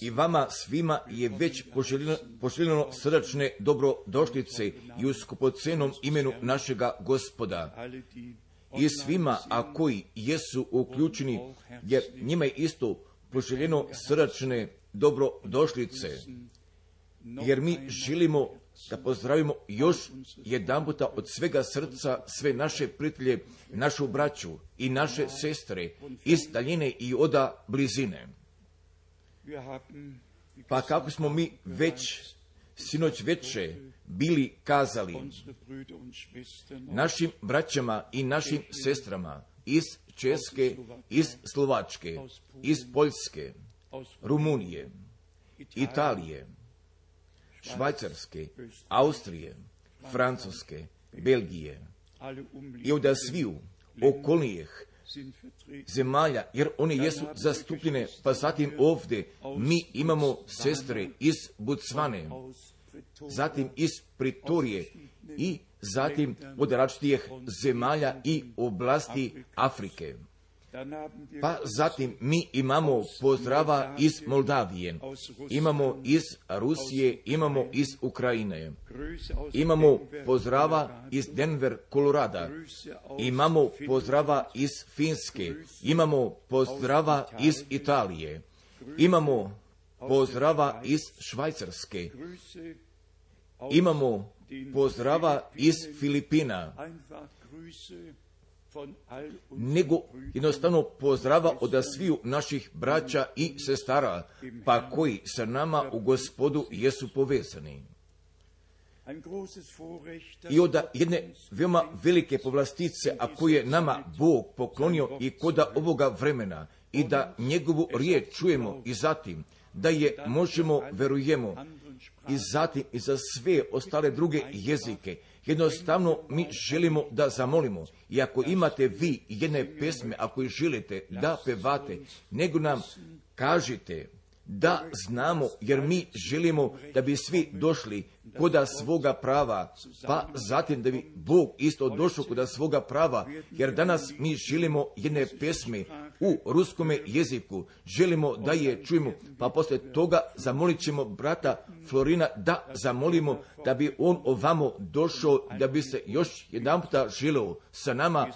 I vama svima je već poželjeno, srdačne dobrodošlice i u skupocenom imenu našega gospoda. I svima, a koji jesu uključeni, jer njima je isto poželjeno srdačne dobrodošlice, jer mi želimo da pozdravimo još jedan puta od svega srca sve naše prijatelje, našu braću i naše sestre iz daljine i oda blizine. Pa kako smo mi već sinoć veče bili kazali našim braćama i našim sestrama iz Česke, iz Slovačke, iz Poljske, Rumunije, Italije, Švajcarske, Austrije, Francuske, Belgije i od sviju okolnijih zemalja, jer one jesu zastupljene, pa zatim ovdje mi imamo sestre iz Bucvane, zatim iz Pritorije i zatim od različitih zemalja i oblasti Afrike. Pa zatim mi imamo pozdrava iz Moldavije, imamo iz Rusije, imamo iz Ukrajine, imamo pozdrava iz Denver, Kolorada, imamo pozdrava iz Finske, imamo pozdrava iz Italije, imamo pozdrava iz Švajcarske, imamo pozdrava iz Filipina, nego jednostavno pozdrava od sviju naših braća i sestara, pa koji sa nama u gospodu jesu povezani. I od jedne veoma velike povlastice, a koje je nama Bog poklonio i koda ovoga vremena, i da njegovu riječ čujemo i zatim da je možemo, verujemo, i zatim i za sve ostale druge jezike, Jednostavno mi želimo da zamolimo. I ako imate vi jedne pesme, ako ih želite da pevate, nego nam kažite da znamo, jer mi želimo da bi svi došli koda svoga prava, pa zatim da bi Bog isto došao koda svoga prava, jer danas mi želimo jedne pesme u ruskome jeziku, želimo da je čujemo, pa poslije toga zamolit ćemo brata Florina da zamolimo da bi on ovamo došao, da bi se još jedan puta želeo sa nama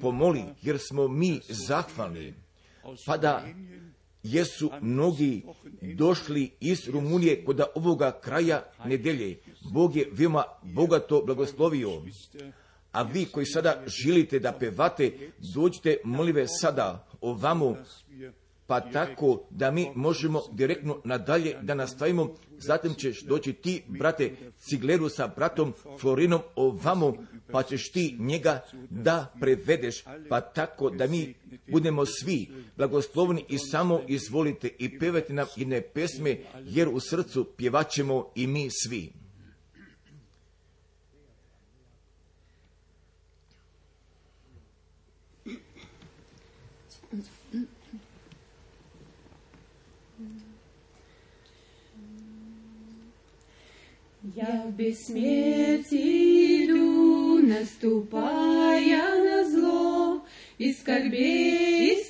pomoli, jer smo mi zahvalni. Pa da jesu mnogi došli iz Rumunije kod ovoga kraja nedelje. Bog je veoma bogato blagoslovio. A vi koji sada želite da pevate, dođite molive sada ovamo, pa tako da mi možemo direktno nadalje da nastavimo. Zatim ćeš doći ti, brate Cigleru, sa bratom Florinom ovamo, pa ćeš ti njega da prevedeš, pa tako da mi budemo svi blagoslovni i samo izvolite i pevajte nam jedne pesme, jer u srcu pjevaćemo i mi svi. Я в бессмертии иду, наступая на зло, и скорбей, и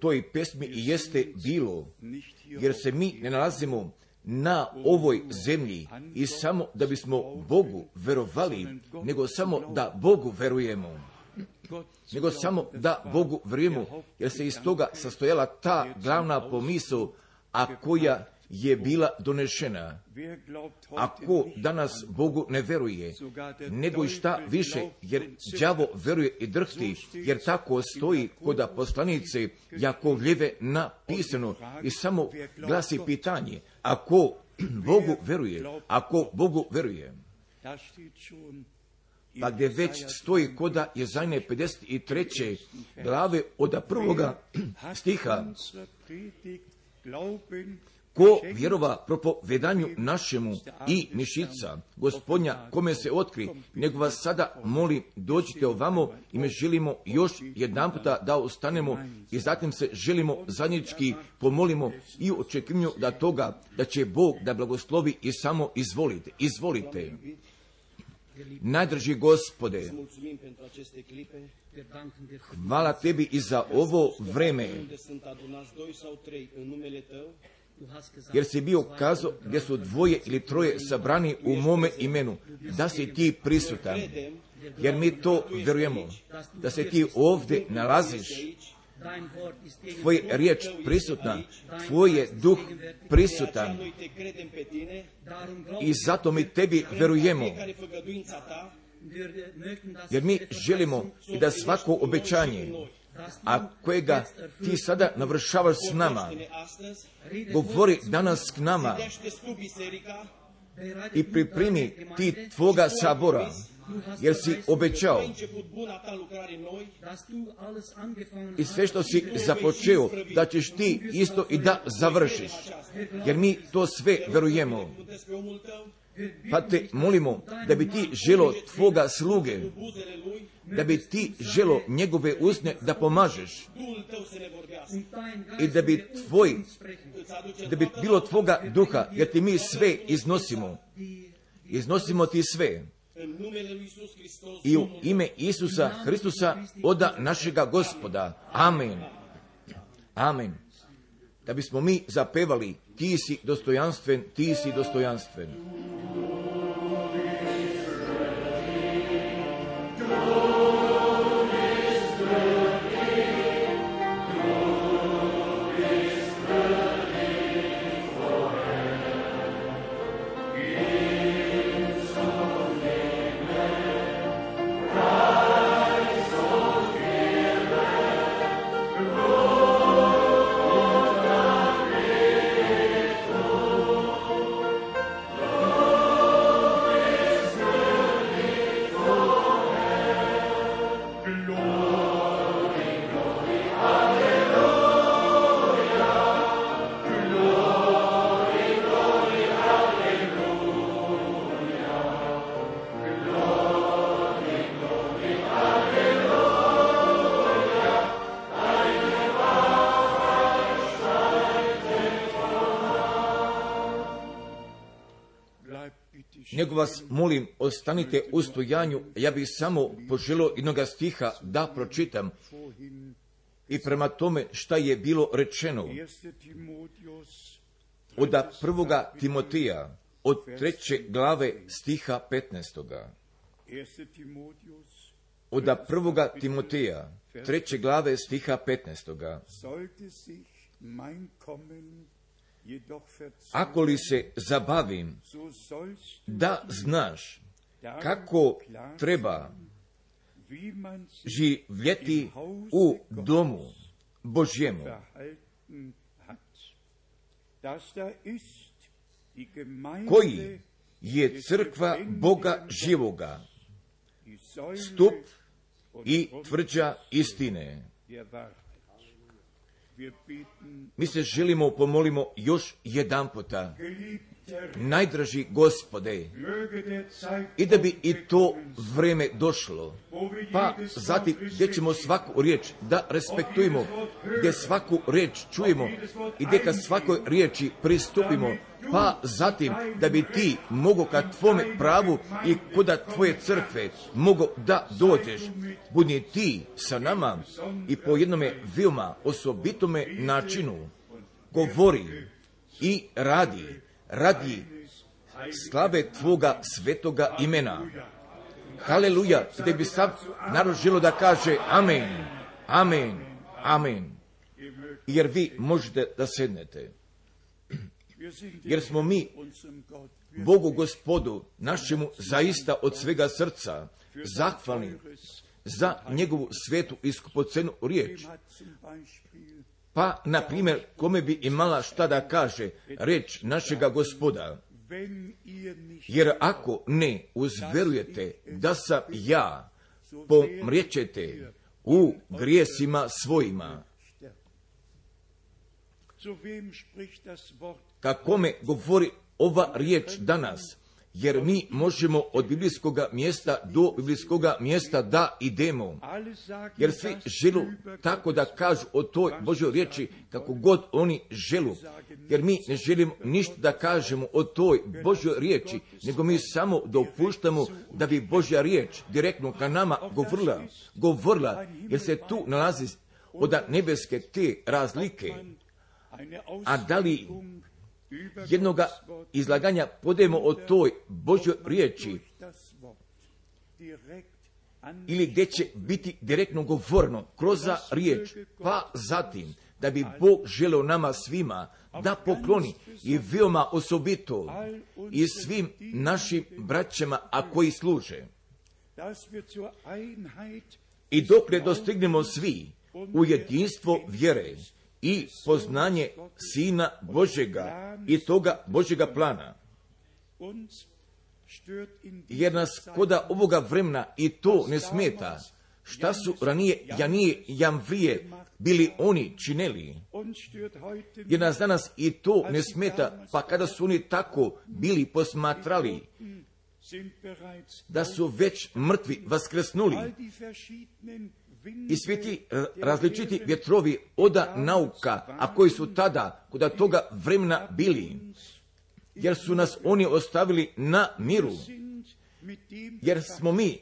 toj pesmi i jeste bilo, jer se mi ne nalazimo na ovoj zemlji i samo da bismo Bogu verovali, nego samo da Bogu verujemo. Nego samo da Bogu verujemo, jer se iz toga sastojala ta glavna pomisao, a koja je bila donešena. Ako danas Bogu ne veruje, nego i šta više, jer đavo veruje i drhti, jer tako stoji kod poslanice Jakovljeve napisano i samo glasi pitanje, ako Bogu veruje, ako Bogu veruje, pa gdje već stoji koda Jezajne 53. glave od prvoga stiha, ko vjerova propovedanju našemu i mišica, gospodnja kome se otkri, nego vas sada molim dođite ovamo i me želimo još jedan puta da ostanemo i zatim se želimo zajednički pomolimo i očekivanju da toga da će Bog da blagoslovi i samo izvolite, izvolite. Najdrži gospode, hvala tebi i za ovo vreme, jer si bio kazao gdje su dvoje ili troje sabrani u mome imenu, da si ti prisutan, jer mi to vjerujemo, da se ti ovdje nalaziš, tvoj riječ prisutna, tvoj je duh prisutan. I zato mi tebi verujemo, jer mi želimo i da svako obećanje, a kojega ti sada navršavaš s nama, govori danas k nama. I pripremi ti tvoga sabora, jer si obećao. I sve što si započeo, da ćeš ti isto i da završiš, jer mi to sve verujemo. Pa te molimo da bi ti želo tvoga sluge, da bi ti želo njegove usne da pomažeš i da bi tvoj, da bi bilo tvoga duha, jer ti mi sve iznosimo. Iznosimo ti sve. I u ime Isusa Hristusa, oda našega gospoda. Amen. Amen. Da bismo mi zapevali, ti si dostojanstven, ti si dostojanstven. Vas molim, ostanite u stojanju, ja bih samo poželio jednoga stiha da pročitam i prema tome šta je bilo rečeno od prvoga Timotija, od treće glave stiha 15. Od prvoga Timotija, treće glave stiha 15. Ako li se zabavim, da znaš kako treba živjeti u domu Božjemu. Koji je crkva Boga živoga, stup i tvrđa istine. Mi se želimo, pomolimo još jedan puta. Najdraži gospode, i da bi i to vreme došlo, pa zatim gdje ćemo svaku riječ da respektujemo, gdje svaku riječ čujemo i gdje kad svakoj riječi pristupimo, pa zatim da bi ti mogo ka tvome pravu i kuda tvoje crkve mogo da dođeš, budi ti sa nama i po jednome veoma osobitome načinu. Govori i radi, radi slave tvoga svetoga imena. Haleluja, gdje bi sav narod želo da kaže amen, amen, amen. Jer vi možete da sednete jer smo mi Bogu gospodu našemu zaista od svega srca zahvalni za njegovu svetu iskupocenu riječ. Pa, na primjer, kome bi imala šta da kaže reč našega gospoda, jer ako ne uzverujete da sam ja, pomrijećete u grijesima svojima. Ka kome govori ova riječ danas, jer mi možemo od biblijskog mjesta do biblijskog mjesta da idemo. Jer svi želu tako da kažu o toj Božoj riječi kako god oni želu. Jer mi ne želimo ništa da kažemo o toj Božoj riječi, nego mi samo dopuštamo da bi Božja riječ direktno ka nama govorila, govorila, jer se tu nalazi od nebeske te razlike. A da li jednoga izlaganja podemo o toj Božoj riječi ili gdje će biti direktno govorno kroz riječ, pa zatim da bi Bog želeo nama svima da pokloni i veoma osobito i svim našim braćama, a koji služe. I dok ne dostignemo svi u jedinstvo vjere, i poznanje Sina Božega i toga Božega plana. Jer nas koda ovoga vremena i to ne smeta, šta su ranije Janije Jamvrije bili oni čineli. Jer nas danas i to ne smeta, pa kada su oni tako bili posmatrali, da su već mrtvi vaskresnuli, i svi ti različiti vjetrovi oda nauka, a koji su tada, kod toga vremena bili, jer su nas oni ostavili na miru, jer smo mi,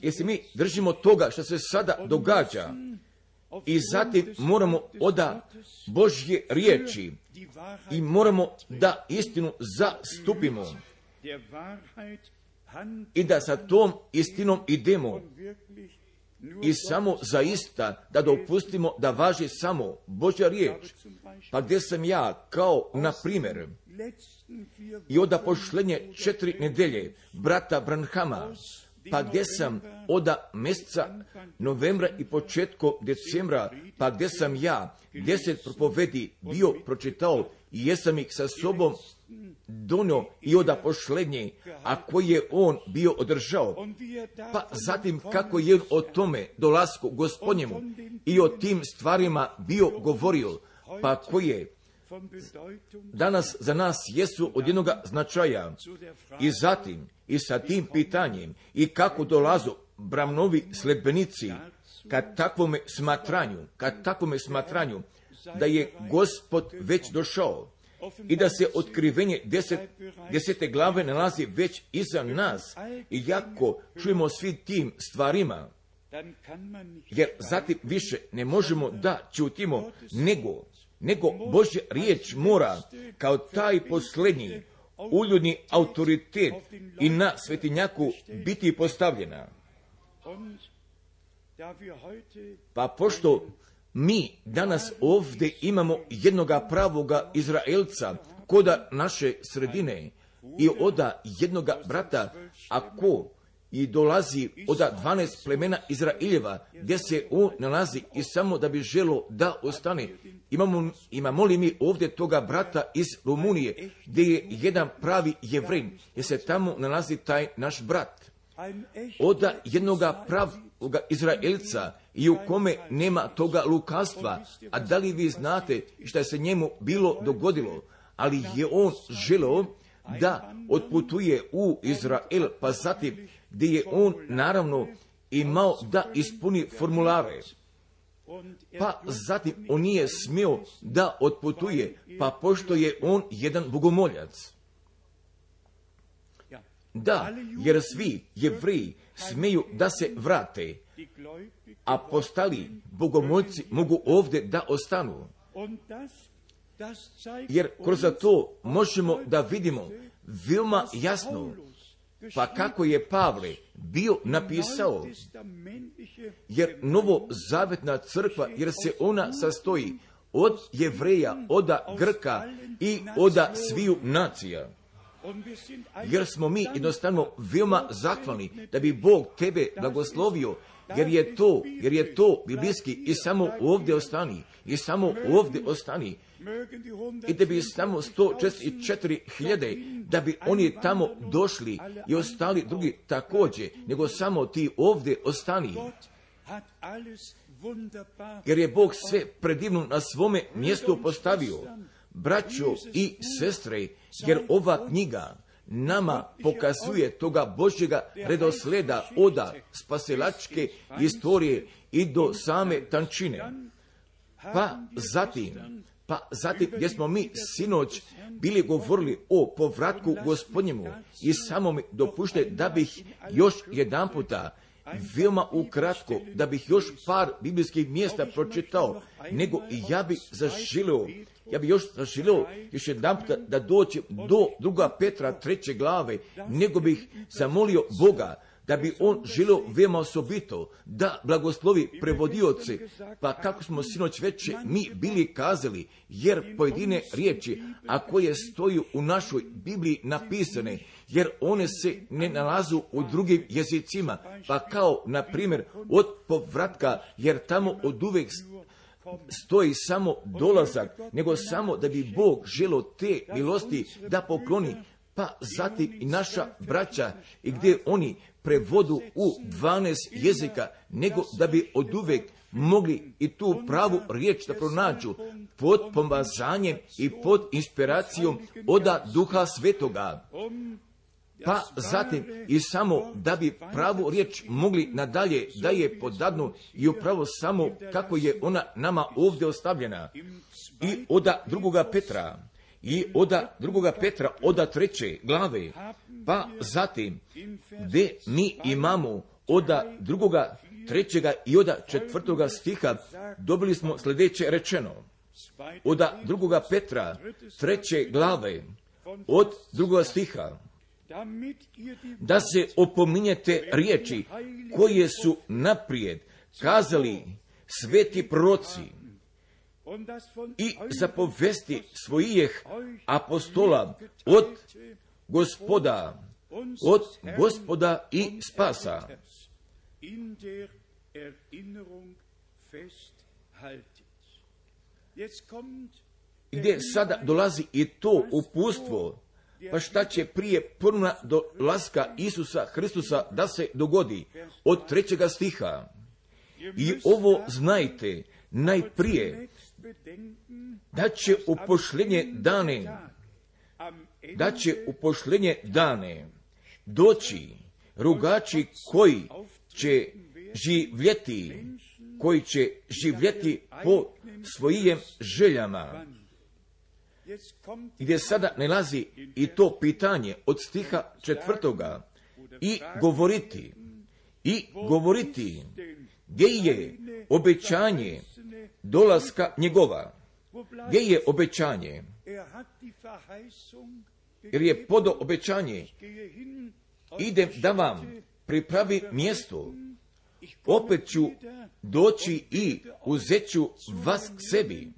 jer se mi držimo toga što se sada događa, i zatim moramo oda Božje riječi i moramo da istinu zastupimo. I da sa tom istinom idemo i samo zaista da dopustimo da važi samo Božja riječ. Pa gdje sam ja, kao na primjer, i oda pošlenje četiri nedelje brata Branhama, pa gdje sam oda mjeseca novembra i početko decembra, pa gdje sam ja deset propovedi bio pročitao i jesam ih sa sobom donio i oda pošlednje, a koji je on bio održao. Pa zatim kako je o tome dolasku gospodnjemu i o tim stvarima bio govorio, pa koje danas za nas jesu od jednoga značaja. I zatim i sa tim pitanjem i kako dolazu bramnovi sledbenici kad takvome smatranju, kad takvome smatranju da je gospod već došao i da se otkrivenje deset, desete glave nalazi već iza nas, iako čujemo svi tim stvarima, jer zatim više ne možemo da čutimo, nego, nego Božja riječ mora kao taj posljednji uljudni autoritet i na svetinjaku biti postavljena. Pa pošto mi danas ovdje imamo jednoga pravoga Izraelca koda naše sredine i oda jednoga brata, ako i dolazi od 12 plemena Izraeljeva, gdje se on nalazi i samo da bi želo da ostane. Imamo, imamo li mi ovdje toga brata iz Rumunije, gdje je jedan pravi jevrin, gdje se tamo nalazi taj naš brat. Oda jednoga pravoga Izraelca i u kome nema toga lukastva, a da li vi znate šta se njemu bilo dogodilo, ali je on želio da otputuje u Izrael, pa zatim gdje je on naravno imao da ispuni formulare. Pa zatim on nije smio da otputuje, pa pošto je on jedan bogomoljac. Da, jer svi jevriji smeju da se vrate, a postali bogomoljci mogu ovdje da ostanu. Jer kroz to možemo da vidimo veoma jasno pa kako je Pavle bio napisao, jer novo zavetna crkva, jer se ona sastoji od jevreja, oda Grka i oda sviju nacija. Jer smo mi jednostavno veoma zahvalni da bi Bog tebe blagoslovio, jer je to, jer je to biblijski i samo ovdje ostani, i samo ovdje ostani i da bi samo 104 hiljade, da bi oni tamo došli i ostali drugi također, nego samo ti ovdje ostani. Jer je Bog sve predivno na svome mjestu postavio. Braćo i sestre, jer ova knjiga nama pokazuje toga Božjega redosleda oda spasilačke istorije i do same tančine. Pa zatim, pa zatim gdje smo mi sinoć bili govorili o povratku gospodnjemu i samo mi dopušte da bih još jedan puta veoma ukratko, da bih još par biblijskih mjesta pročitao, nego i ja bih zaželio, ja bih još zaželio još jedan puta da dođe do druga Petra treće glave, nego bih zamolio Boga da bi on želio veoma osobito da blagoslovi prevodioce, pa kako smo sinoć već mi bili kazali, jer pojedine riječi, a koje stoju u našoj Bibliji napisane, jer one se ne nalazu u drugim jezicima, pa kao, na primjer, od povratka, jer tamo od uvijek stoji samo dolazak, nego samo da bi Bog želo te milosti da pokloni, pa zatim i naša braća i gdje oni prevodu u 12 jezika, nego da bi od uvek mogli i tu pravu riječ da pronađu pod pomazanjem i pod inspiracijom oda duha svetoga. Pa zatim i samo da bi pravu riječ mogli nadalje da je podadnu i upravo samo kako je ona nama ovdje ostavljena. I oda drugoga Petra, i oda drugoga Petra, oda treće glave, pa zatim, gdje mi imamo oda drugoga, trećega i oda četvrtoga stiha, dobili smo sljedeće rečeno. Oda drugoga Petra, treće glave, od drugoga stiha, da se opominjete riječi koje su naprijed kazali sveti proroci i zapovesti svojih apostola od gospoda, od gospoda i spasa. Gdje sada dolazi i to upustvo, pa šta će prije prva dolaska Isusa Hristusa da se dogodi od trećega stiha. I ovo znajte najprije da će u dane da će u dane doći rugači koji će živjeti, koji će živjeti po svojim željama. gdje sada nalazi i to pitanje od stiha četvrtoga i govoriti, i govoriti gdje je obećanje dolaska njegova, gdje je obećanje, jer je podo obećanje, idem da vam pripravi mjesto, opet ću doći i uzet ću vas k sebi.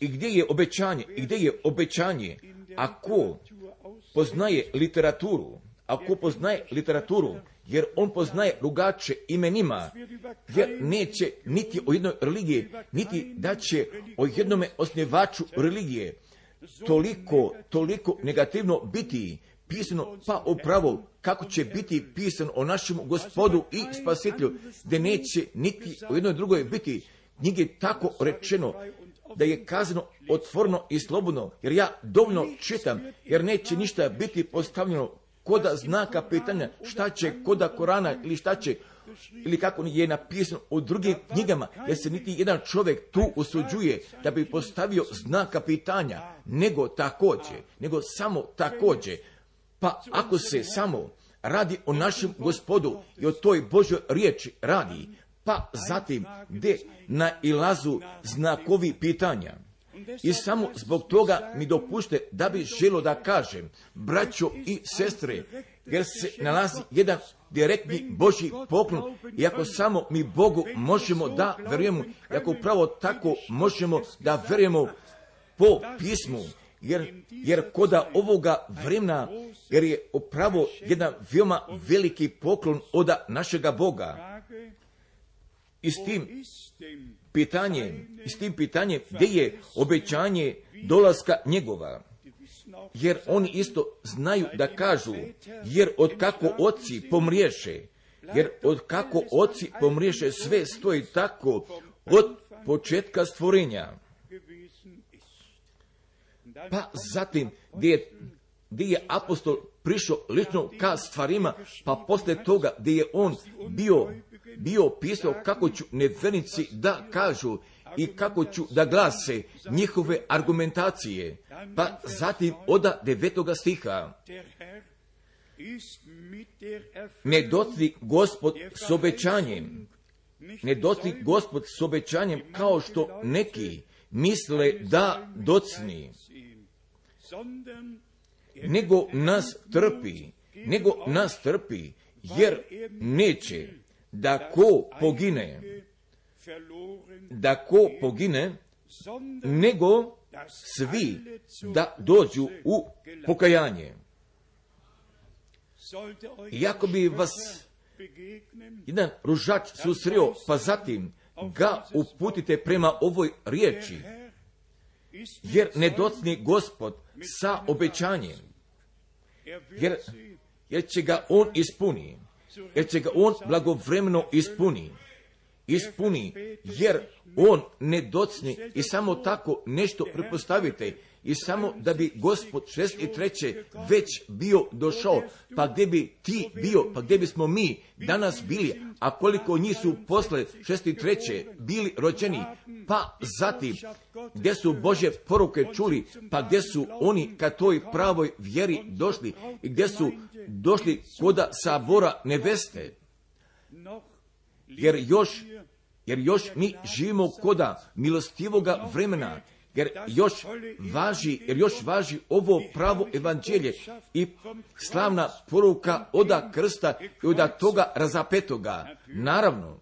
I gdje je obećanje? I gdje je obećanje? Ako poznaje literaturu, ako poznaje literaturu, jer on poznaje drugače imenima, jer neće niti o jednoj religiji, niti da će o jednome osnivaču religije toliko, toliko negativno biti pisano, pa upravo kako će biti pisano o našem gospodu i spasitelju, da neće niti o jednoj drugoj biti. Knjige tako rečeno, da je kazano otvorno i slobodno, jer ja dovoljno čitam, jer neće ništa biti postavljeno koda znaka pitanja šta će koda Korana ili šta će ili kako je napisano u drugim knjigama, jer se niti jedan čovjek tu usuđuje da bi postavio znaka pitanja, nego također, nego samo također. Pa ako se samo radi o našem gospodu i o toj Božoj riječi radi, pa zatim gdje nailazu znakovi pitanja. I samo zbog toga mi dopušte da bi želo da kažem, braćo i sestre, jer se nalazi jedan direktni Boži poklon i ako samo mi Bogu možemo da verujemo, i ako upravo tako možemo da verujemo po pismu, jer, jer koda ovoga vremena, jer je upravo jedan veoma veliki poklon od našega Boga. I s tim pitanjem, i s tim pitanjem gdje je obećanje dolaska njegova. Jer oni isto znaju da kažu, jer od kako oci pomriješe, jer od kako oci pomriješe sve stoji tako od početka stvorenja. Pa zatim, gdje je, gdje je apostol prišao lično ka stvarima, pa posle toga gdje je on bio bio pisao kako ću nevernici da kažu i kako ću da glase njihove argumentacije. Pa zatim oda devetoga stiha. Ne docli gospod s obećanjem. Ne docli gospod s obećanjem kao što neki misle da docni. Nego nas trpi, nego nas trpi, jer neće da ko pogine, da ko pogine, nego svi da dođu u pokajanje. Iako bi vas jedan ružač susrio, pa zatim ga uputite prema ovoj riječi, jer nedocni gospod sa obećanjem, jer, jer će ga on ispuni jer će ga on blagovremeno ispuni. Ispuni, jer on ne docni i samo tako nešto prepostavite i samo da bi gospod šest i treće već bio došao, pa gdje bi ti bio, pa gdje bismo mi danas bili, a koliko njih su posle šest i treće bili rođeni, pa zatim gdje su Bože poruke čuli, pa gdje su oni ka toj pravoj vjeri došli i gdje su došli koda sabora neveste. Jer još, jer još mi živimo koda milostivoga vremena, jer još važi, jer još važi ovo pravo evanđelje i slavna poruka oda krsta i oda toga razapetoga. Naravno,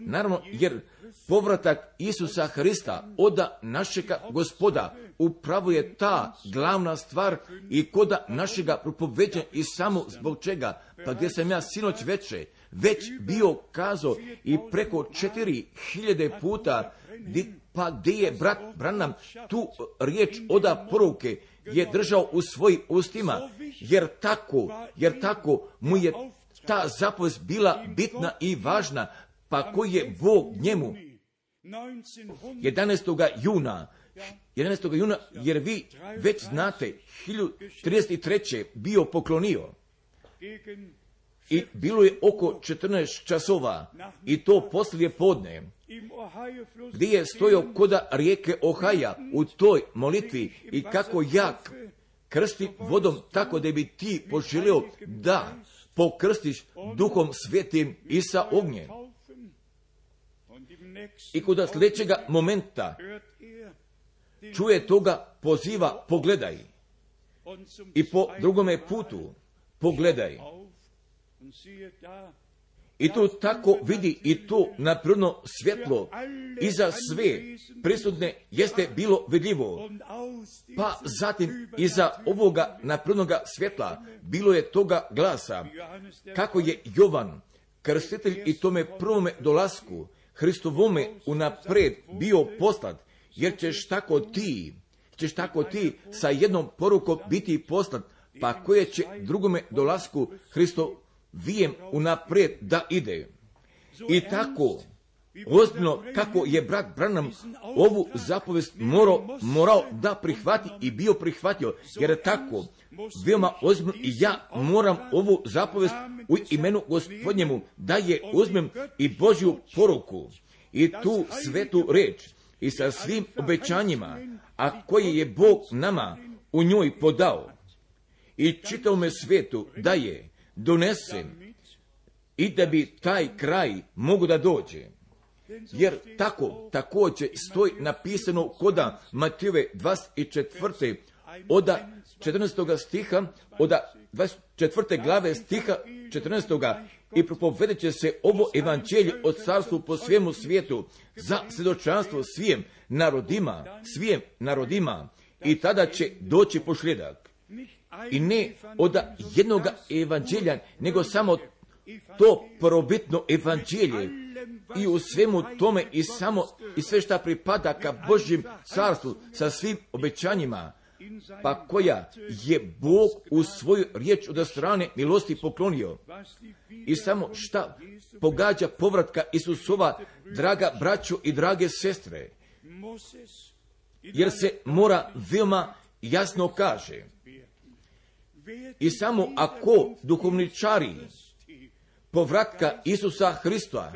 naravno, jer povratak Isusa Hrista oda našega gospoda upravo je ta glavna stvar i koda našega propoveđenja i samo zbog čega, pa gdje sam ja sinoć veče već bio kazao i preko četiri hiljade puta pa gdje je brat Branham tu riječ oda poruke je držao u svojim ustima, jer tako, jer tako mu je ta zapovest bila bitna i važna, pa koji je Bog njemu 11. juna 11. juna, jer vi već znate, 1033. bio poklonio I bilo je oko 14 časova i to poslije podne, gdje je stojao koda rijeke Ohaja u toj molitvi i kako ja krstim vodom tako da bi ti poželio da pokrstiš duhom svetim i sa ognjem. I kod sljedećega momenta čuje toga poziva pogledaj i po drugome putu pogledaj. I tu tako vidi i to naprno svjetlo. I za sve prisutne jeste bilo vidljivo. Pa zatim iza ovoga naprnoga svjetla bilo je toga glasa. Kako je Jovan, krstitelj i tome prvome dolasku, Hristovome unapred bio poslat, jer ćeš tako ti, ćeš tako ti sa jednom porukom biti poslat, pa koje će drugome dolasku Hristovijem unapred da ide. I tako, ozbiljno kako je brat Branham ovu zapovest morao, morao da prihvati i bio prihvatio, jer je tako, veoma ozbiljno i ja moram ovu zapovest u imenu gospodnjemu da je uzmem i Božju poruku i tu svetu reč i sa svim obećanjima, a koje je Bog nama u njoj podao i čitavome svetu da je donesem i da bi taj kraj mogu da dođe. Jer tako također stoji napisano koda Matijeve 24. oda 14. stiha, oda 24. glave stiha 14. i propovedet će se ovo evanđelje od carstvu po svijemu svijetu za svjedočanstvo svijem narodima, svijem narodima i tada će doći pošljedak. I ne od jednoga evanđelja, nego samo to probitno evanđelje i u svemu tome i samo i sve šta pripada ka Božjem carstvu sa svim obećanjima, pa koja je Bog u svoju riječ od strane milosti poklonio. I samo šta pogađa povratka Isusova, draga braćo i drage sestre, jer se mora veoma jasno kaže. I samo ako duhovničari povratka Isusa Hrista,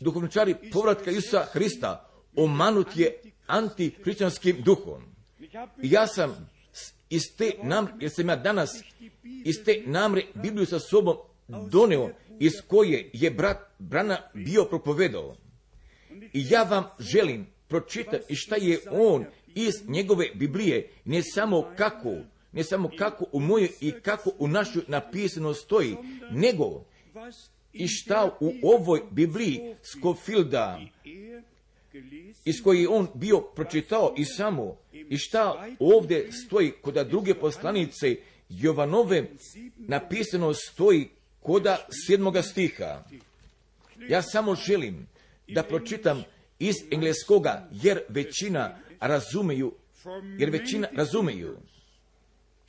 duhovničari povratka Isusa Hrista, omanut je antihrišćanskim duhom. Ja sam iz te namre, jer sam ja danas iz te namre Bibliju sa sobom doneo, iz koje je brat Brana bio propovedao. I ja vam želim pročitati šta je on iz njegove Biblije, ne samo kako, ne samo kako u mojoj i kako u našoj napisano stoji, nego i šta u ovoj Bibliji Skofilda, iz koji on bio pročitao i samo, i šta ovdje stoji koda druge poslanice Jovanove napisano stoji koda sedmoga stiha. Ja samo želim da pročitam iz engleskoga, jer većina razumeju, jer većina razumeju.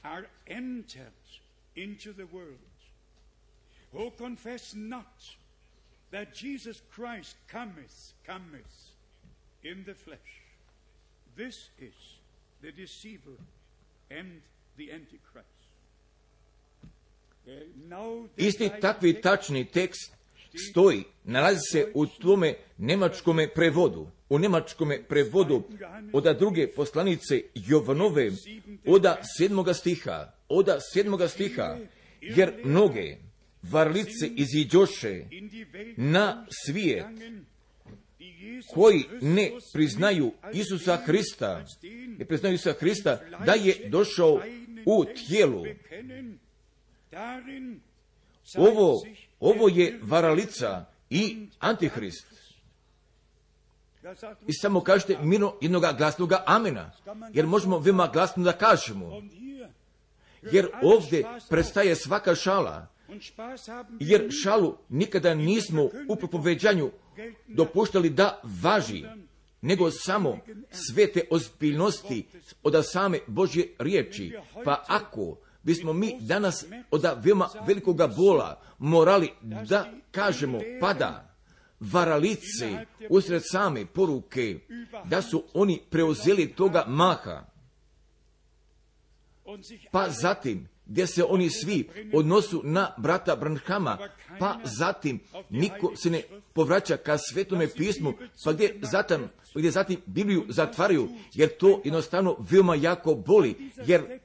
Are entered into the world, who confess not that Jesus Christ cometh, cometh in the flesh. This is the deceiver and the antichrist. Isti takvi tačni tekst stoji, nalazi se u tome nemačkome prevodu, u nemačkome prevodu oda druge poslanice Jovanove, oda sedmoga stiha, oda sedmoga stiha, jer mnoge varlice Welt na svijet koji ne priznaju Isusa Hrista, ne priznaju Isusa Hrista da je došao u tijelu. Ovo, ovo je varalica i antihrist. I samo kažete mino jednoga glasnoga amena, jer možemo veoma glasno da kažemo, jer ovdje prestaje svaka šala, jer šalu nikada nismo u propoveđanju dopuštali da važi, nego samo sve te ozbiljnosti od same Božje riječi. Pa ako bismo mi danas od veoma velikoga bola morali da kažemo pada varalice usred same poruke, da su oni preuzeli toga maha, pa zatim gdje se oni svi odnosu na brata Branhama, pa zatim niko se ne povraća ka svetome pismu, pa gdje zatim, gdje zatim Bibliju zatvaraju, jer to jednostavno veoma jako boli, jer,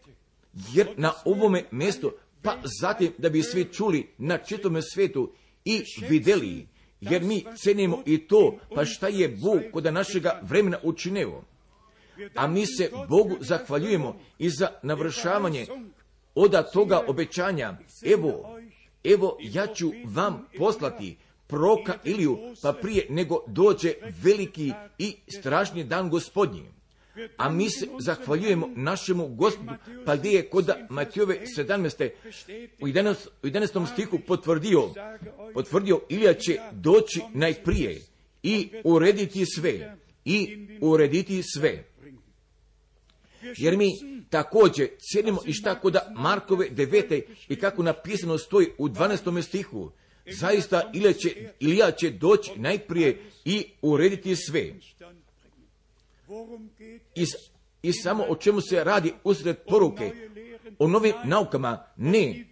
jer na ovome mjestu, pa zatim da bi svi čuli na čitome svetu i vidjeli, jer mi cenimo i to, pa šta je Bog kod našega vremena učineo. A mi se Bogu zahvaljujemo i za navršavanje oda toga obećanja. Evo, evo ja ću vam poslati proka Iliju, pa prije nego dođe veliki i strašni dan gospodnji. A mi se zahvaljujemo našemu gospodu, pa gdje je kod Matijove 17. u 11. u 11. stihu potvrdio, potvrdio Ilija će doći najprije i urediti sve, i urediti sve. Jer mi također cijenimo i šta kod Markove 9. i kako napisano stoji u 12. stihu, zaista Ilija će, Ilija će doći najprije i urediti sve. I, I samo o čemu se radi usred poruke, o novim naukama, ne,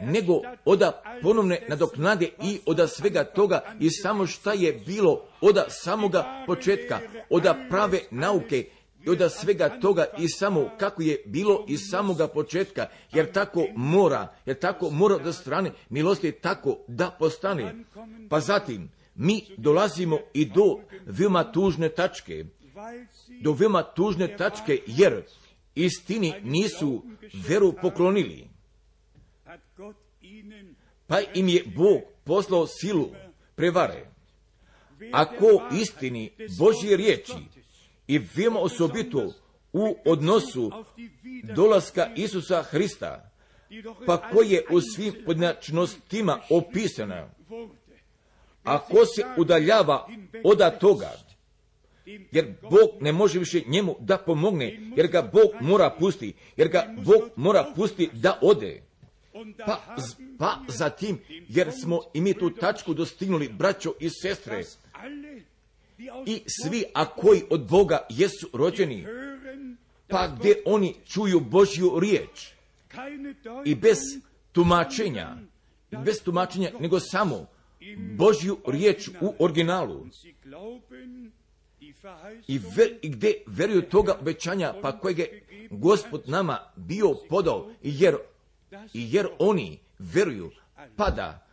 nego oda ponovne nadoknade i oda svega toga i samo šta je bilo oda samoga početka, oda prave nauke i oda svega toga i samo kako je bilo iz samoga početka, jer tako mora, jer tako mora da strane milosti tako da postane. Pa zatim, mi dolazimo i do veoma tužne tačke, do veoma tužne tačke, jer istini nisu veru poklonili. Pa im je Bog poslao silu prevare. Ako istini Božje riječi i veoma osobito u odnosu dolaska Isusa Hrista, pa koji je u svim podnačnostima opisana, ako se udaljava od toga, jer Bog ne može više njemu da pomogne, jer ga Bog mora pusti, jer ga Bog mora pusti da ode. Pa, pa zatim, jer smo i mi tu tačku dostignuli, braćo i sestre, i svi, a koji od Boga jesu rođeni, pa gdje oni čuju Božju riječ. I bez tumačenja, bez tumačenja, nego samo Božju riječ u originalu i, ver, i gdje veruju toga obećanja pa kojeg je gospod nama bio podao jer, jer oni veruju pada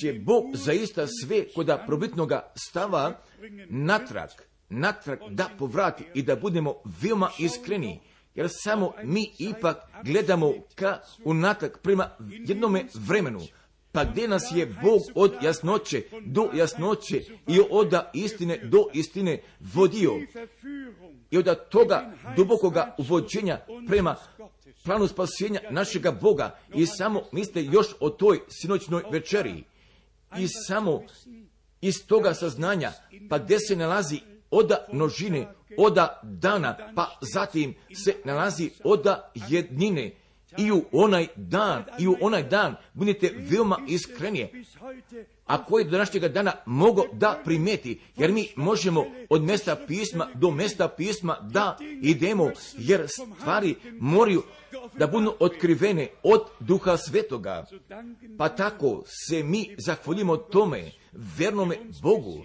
će Bog zaista sve koda probitnoga stava natrag, natrag da povrati i da budemo veoma iskreni, jer samo mi ipak gledamo ka unatak prema jednome vremenu, pa gdje nas je Bog od jasnoće do jasnoće i od istine do istine vodio? I od toga dubokoga uvođenja prema planu spasenja našega Boga. I samo mislite još o toj sinoćnoj večeri. I samo iz toga saznanja, pa gdje se nalazi oda množine, oda dana, pa zatim se nalazi oda jednine. I u onaj dan, i u onaj dan budite veoma iskrenije. A koji do današnjega dana mogu da primeti, jer mi možemo od mjesta pisma do mjesta pisma da idemo, jer stvari moraju da budu otkrivene od duha svetoga. Pa tako se mi zahvaljimo tome, vernome Bogu.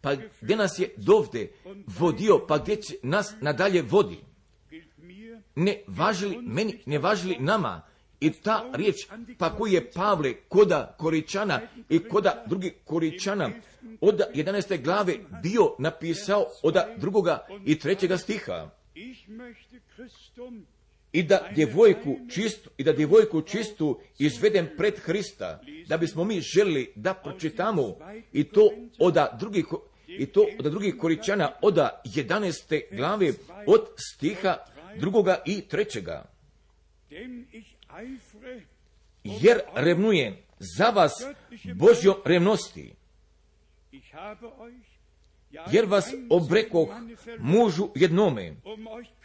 Pa gdje nas je dovde vodio, pa gdje nas nadalje vodi. Ne važili meni, ne važili nama. I ta riječ, pa koji je Pavle koda Koričana i koda drugih Koričana od 11. glave bio napisao od drugoga i trećega stiha i da djevojku čistu, i da djevojku čistu izvedem pred Hrista, da bismo mi želi da pročitamo i to od drugih i to od drugih koričana od 11. glave od stiha drugoga i trećega. Jer revnujem za vas Božjom revnosti, jer vas obrekoh mužu jednome,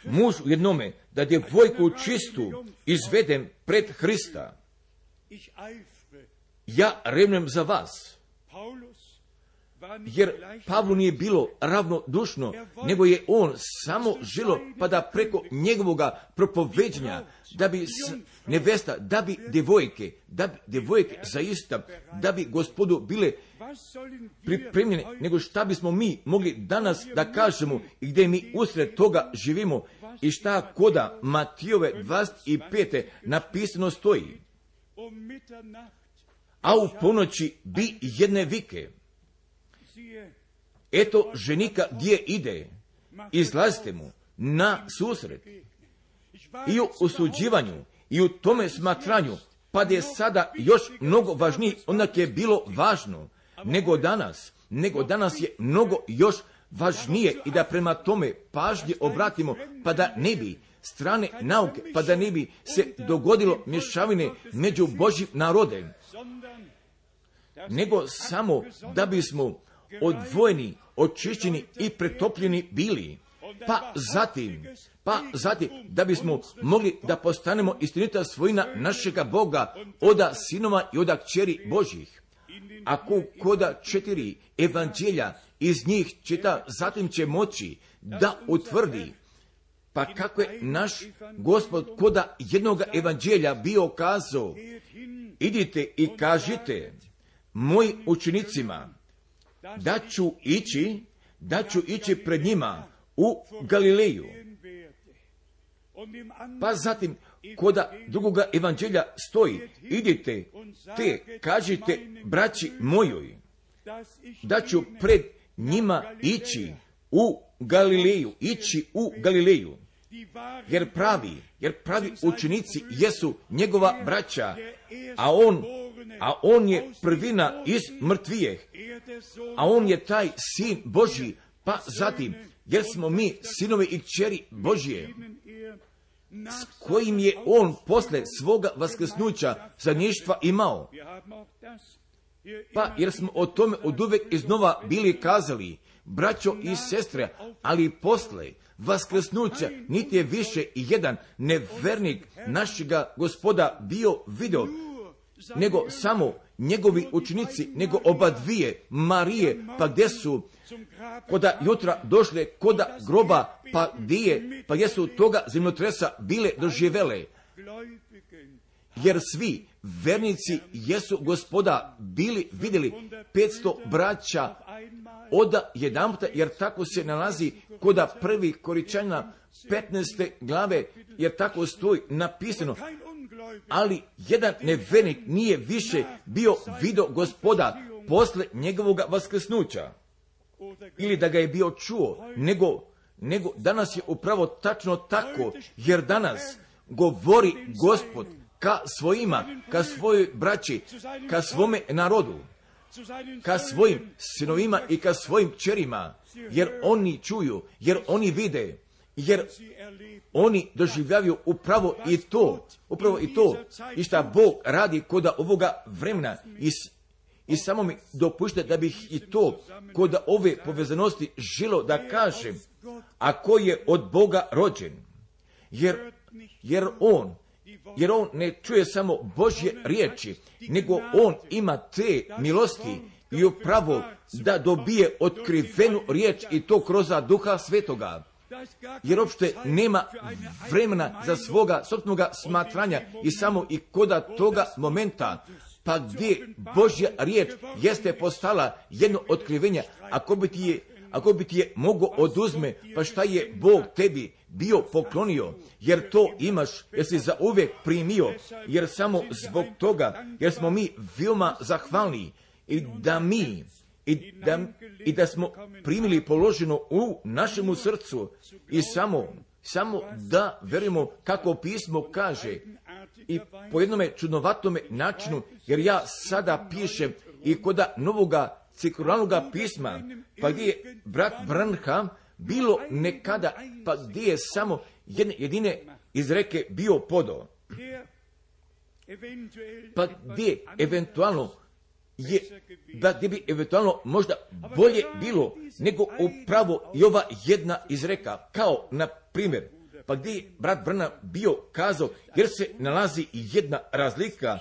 mužu jednome, da djevojku čistu izvedem pred Hrista. Ja revnem za vas. Jer Pavlu nije bilo ravnodušno, nego je on samo želo pa da preko njegovoga propoveđenja, da bi nevesta, da bi devojke, da bi devojke zaista, da bi gospodu bile pripremljene, nego šta bismo mi mogli danas da kažemo i gdje mi usred toga živimo i šta koda Matijove 25. napisano stoji. A u ponoći bi jedne vike. Eto ženika gdje ide, izlazite mu na susret. I u osuđivanju i u tome smatranju, pa je sada još mnogo važniji, onak je bilo važno, nego danas, nego danas je mnogo još važnije i da prema tome pažnje obratimo, pa da ne bi strane nauke, pa da ne bi se dogodilo mješavine među Božjim narodem, nego samo da bismo odvojeni, očišćeni i pretopljeni bili. Pa zatim, pa zatim, da bismo mogli da postanemo istinita svojina našega Boga, oda sinova i oda kćeri Božjih. Ako koda četiri evanđelja iz njih čita, zatim će moći da utvrdi pa kako je naš gospod koda jednoga evanđelja bio kazao, idite i kažite mojim učenicima da ću ići, da ću ići pred njima u Galileju. Pa zatim, koda drugoga evanđelja stoji, idite te kažite braći mojoj, da ću pred njima ići u Galileju, ići u Galileju. Jer pravi, jer pravi učenici jesu njegova braća, a on, a on je prvina iz mrtvijeh, a on je taj sin Božji, pa zatim, jer smo mi sinovi i kćeri er nach kojim je on posle svoga vaskrsnuća zadnjištva imao. Pa jer smo o tome od uvek iznova bili kazali, braćo i sestre, ali posle vaskrsnuća niti je više jedan nevernik našega gospoda bio video, nego samo njegovi učenici, nego oba dvije, Marije, pa gdje su? Koda jutra došle koda groba, pa gdje je, pa gdje su toga zemljotresa bile doživele, jer svi vernici jesu gospoda bili vidjeli. 500 braća oda jedanputa, jer tako se nalazi koda prvi koričana 15. glave, jer tako stoji napisano, ali jedan nevernik nije više bio video gospoda posle njegovoga vaskrsnuća, ili da ga je bio čuo, nego, nego danas je upravo tačno tako, jer danas govori gospod ka svojima, ka svojoj braći, ka svome narodu, ka svojim sinovima i ka svojim čerima, jer oni čuju, jer oni vide, jer oni doživljavaju upravo i to, upravo i to, i šta Bog radi koda ovoga vremena. I, i samo mi dopušte da bih i to koda ove povezanosti želo da kažem, a ko je od Boga rođen, jer, jer on, jer on ne čuje samo Božje riječi, nego on ima te milosti i upravo da dobije otkrivenu riječ i to kroz duha svetoga jer opšte nema vremena za svoga sobstvenoga smatranja i samo i koda toga momenta, pa gdje Božja riječ jeste postala jedno otkrivenje, ako bi ti je, ako bi ti je mogo oduzme, pa šta je Bog tebi bio poklonio, jer to imaš, jer si za uvijek primio, jer samo zbog toga, jer smo mi veoma zahvalni i da mi, i da, i da smo primili položeno u našemu srcu i samo, samo da verujemo kako pismo kaže. I po jednome čudnovatome načinu, jer ja sada pišem i koda novoga cirkularnoga pisma, pa gdje je brat Branham bilo nekada, pa gdje je samo jedne, jedine izreke bio podo, pa gdje eventualno je, da gdje bi eventualno možda bolje bilo nego upravo i ova jedna izreka, kao na primjer, pa gdje je brat Brna bio kazao, jer se nalazi jedna razlika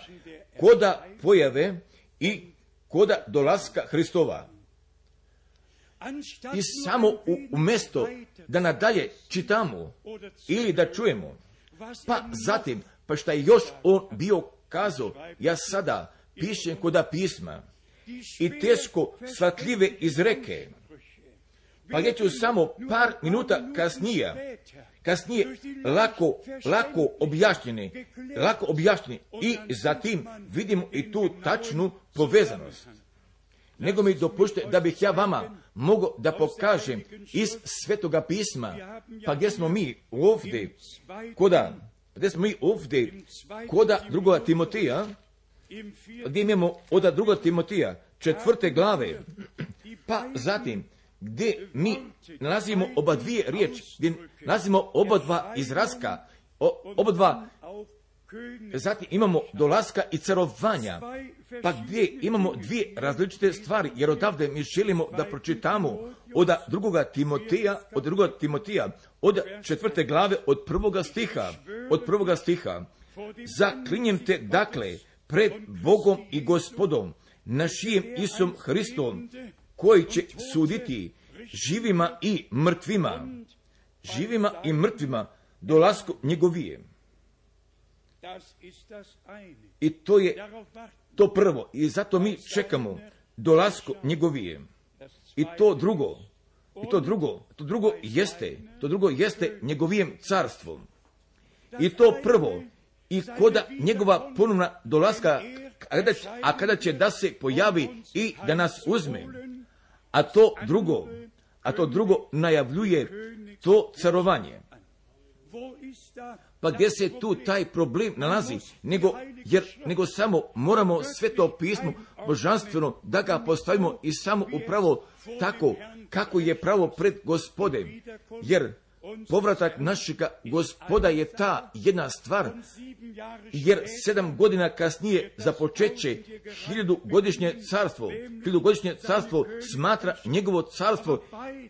koda pojave i koda dolaska Hristova. I samo u, u mesto da nadalje čitamo ili da čujemo, pa zatim, pa šta je još on bio kazao, ja sada pišem koda pisma. I teško shvatljive izreke, pa ću samo par minuta kasnije, kasnije lako, lako objašnjene, lako objašnjene. I zatim vidimo i tu tačnu povezanost. Nego mi dopušte da bih ja vama mogao da pokažem iz svetoga pisma, pa gdje smo mi ovdje, koda, gdje smo mi ovdje, koda drugoga Timotija, im gdje imamo od druga Timotija, četvrte glave, pa zatim, gdje mi nalazimo oba dvije riječi, gdje nalazimo oba dva izraska, oba dva, zatim imamo dolaska i carovanja, pa gdje imamo dvije različite stvari, jer odavde mi želimo da pročitamo od drugoga Timotija, od drugoga Timotija, od četvrte glave, od prvoga stiha, od prvoga stiha. Zaklinjem te, dakle, pred Bogom i gospodom, našijem Isom Hristom, koji će suditi živima i mrtvima, živima i mrtvima, dolasku njegovije. I to je to prvo. I zato mi čekamo dolasku njegovije. I to drugo, i to drugo, to drugo jeste, to drugo jeste njegovijem carstvom. I to prvo, i koda njegova ponovna dolaska, a kada, će- da se pojavi i da nas uzme. A to drugo, a to drugo najavljuje to carovanje. Pa gdje se tu taj problem nalazi, nego, jer, nego samo moramo sve to pismo božanstveno da ga postavimo i samo upravo tako kako je pravo pred gospodem. Jer povratak našega gospoda je ta jedna stvar, jer sedam godina kasnije započeće hiljadu godišnje carstvo. Hiljadu godišnje carstvo smatra njegovo carstvo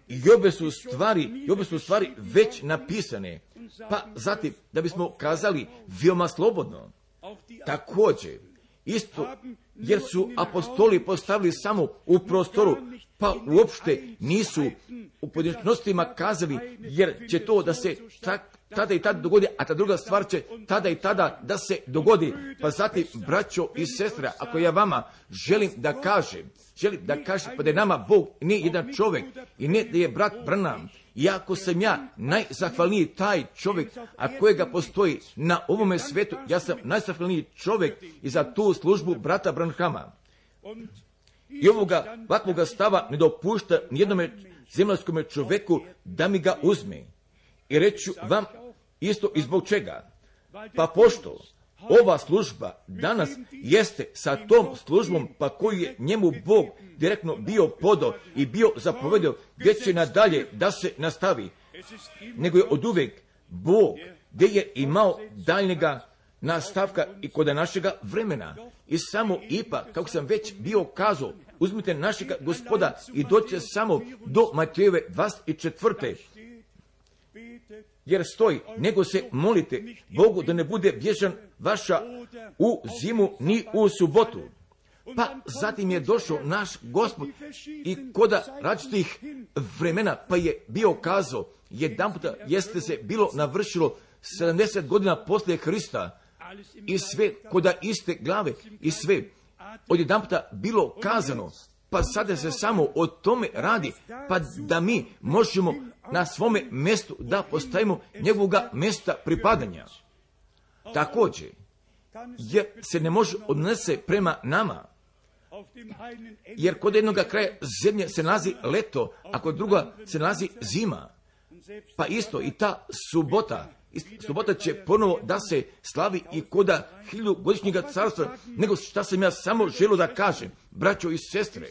i obe su stvari, i obe su stvari već napisane. Pa zatim, da bismo kazali veoma slobodno, također, isto, jer su apostoli postavili samo u prostoru, pa uopšte nisu u pojedinostima kazali, jer će to da se tak, tada i tada dogodi, a ta druga stvar će tada i tada da se dogodi. Pa zatim, braćo i sestre, ako ja vama želim da kažem, želim da kažem pa da je nama Bog nije jedan čovjek i ne da je brat Branham, iako sam ja najzahvalniji taj čovjek, a kojega postoji na ovome svetu, ja sam najzahvalniji čovjek i za tu službu brata Branhama. I ovoga ovakvoga stava ne dopušta nijednome zemljskome čovjeku da mi ga uzme. I reću vam isto i zbog čega. Pa pošto ova služba danas jeste sa tom službom pa koju je njemu Bog direktno bio podo i bio zapovedio gdje će nadalje da se nastavi, nego je od uvijek Bog gdje je imao daljnjega nastavka i kod našega vremena. I samo ipak, kako sam već bio kazao, uzmite našega gospoda i doće samo do Matejeve 24. betet Jer stoji, nego se molite Bogu da ne bude bježan vaša u zimu ni u subotu. Pa zatim je došao naš gospod i koda različitih vremena, pa je bio kazao, jedan puta jeste se bilo navršilo 70 godina poslije Hrista i sve koda iste glave i sve. odjedan puta bilo kazano, pa sada se samo o tome radi, pa da mi možemo na svome mjestu da postavimo njegovoga mjesta pripadanja. Također, jer se ne može odnese prema nama, jer kod jednog kraja zemlje se nalazi leto, a kod druga se nalazi zima. Pa isto i ta subota, subota će ponovo da se slavi i koda hilju godišnjega carstva, nego šta sam ja samo želio da kažem, braćo i sestre,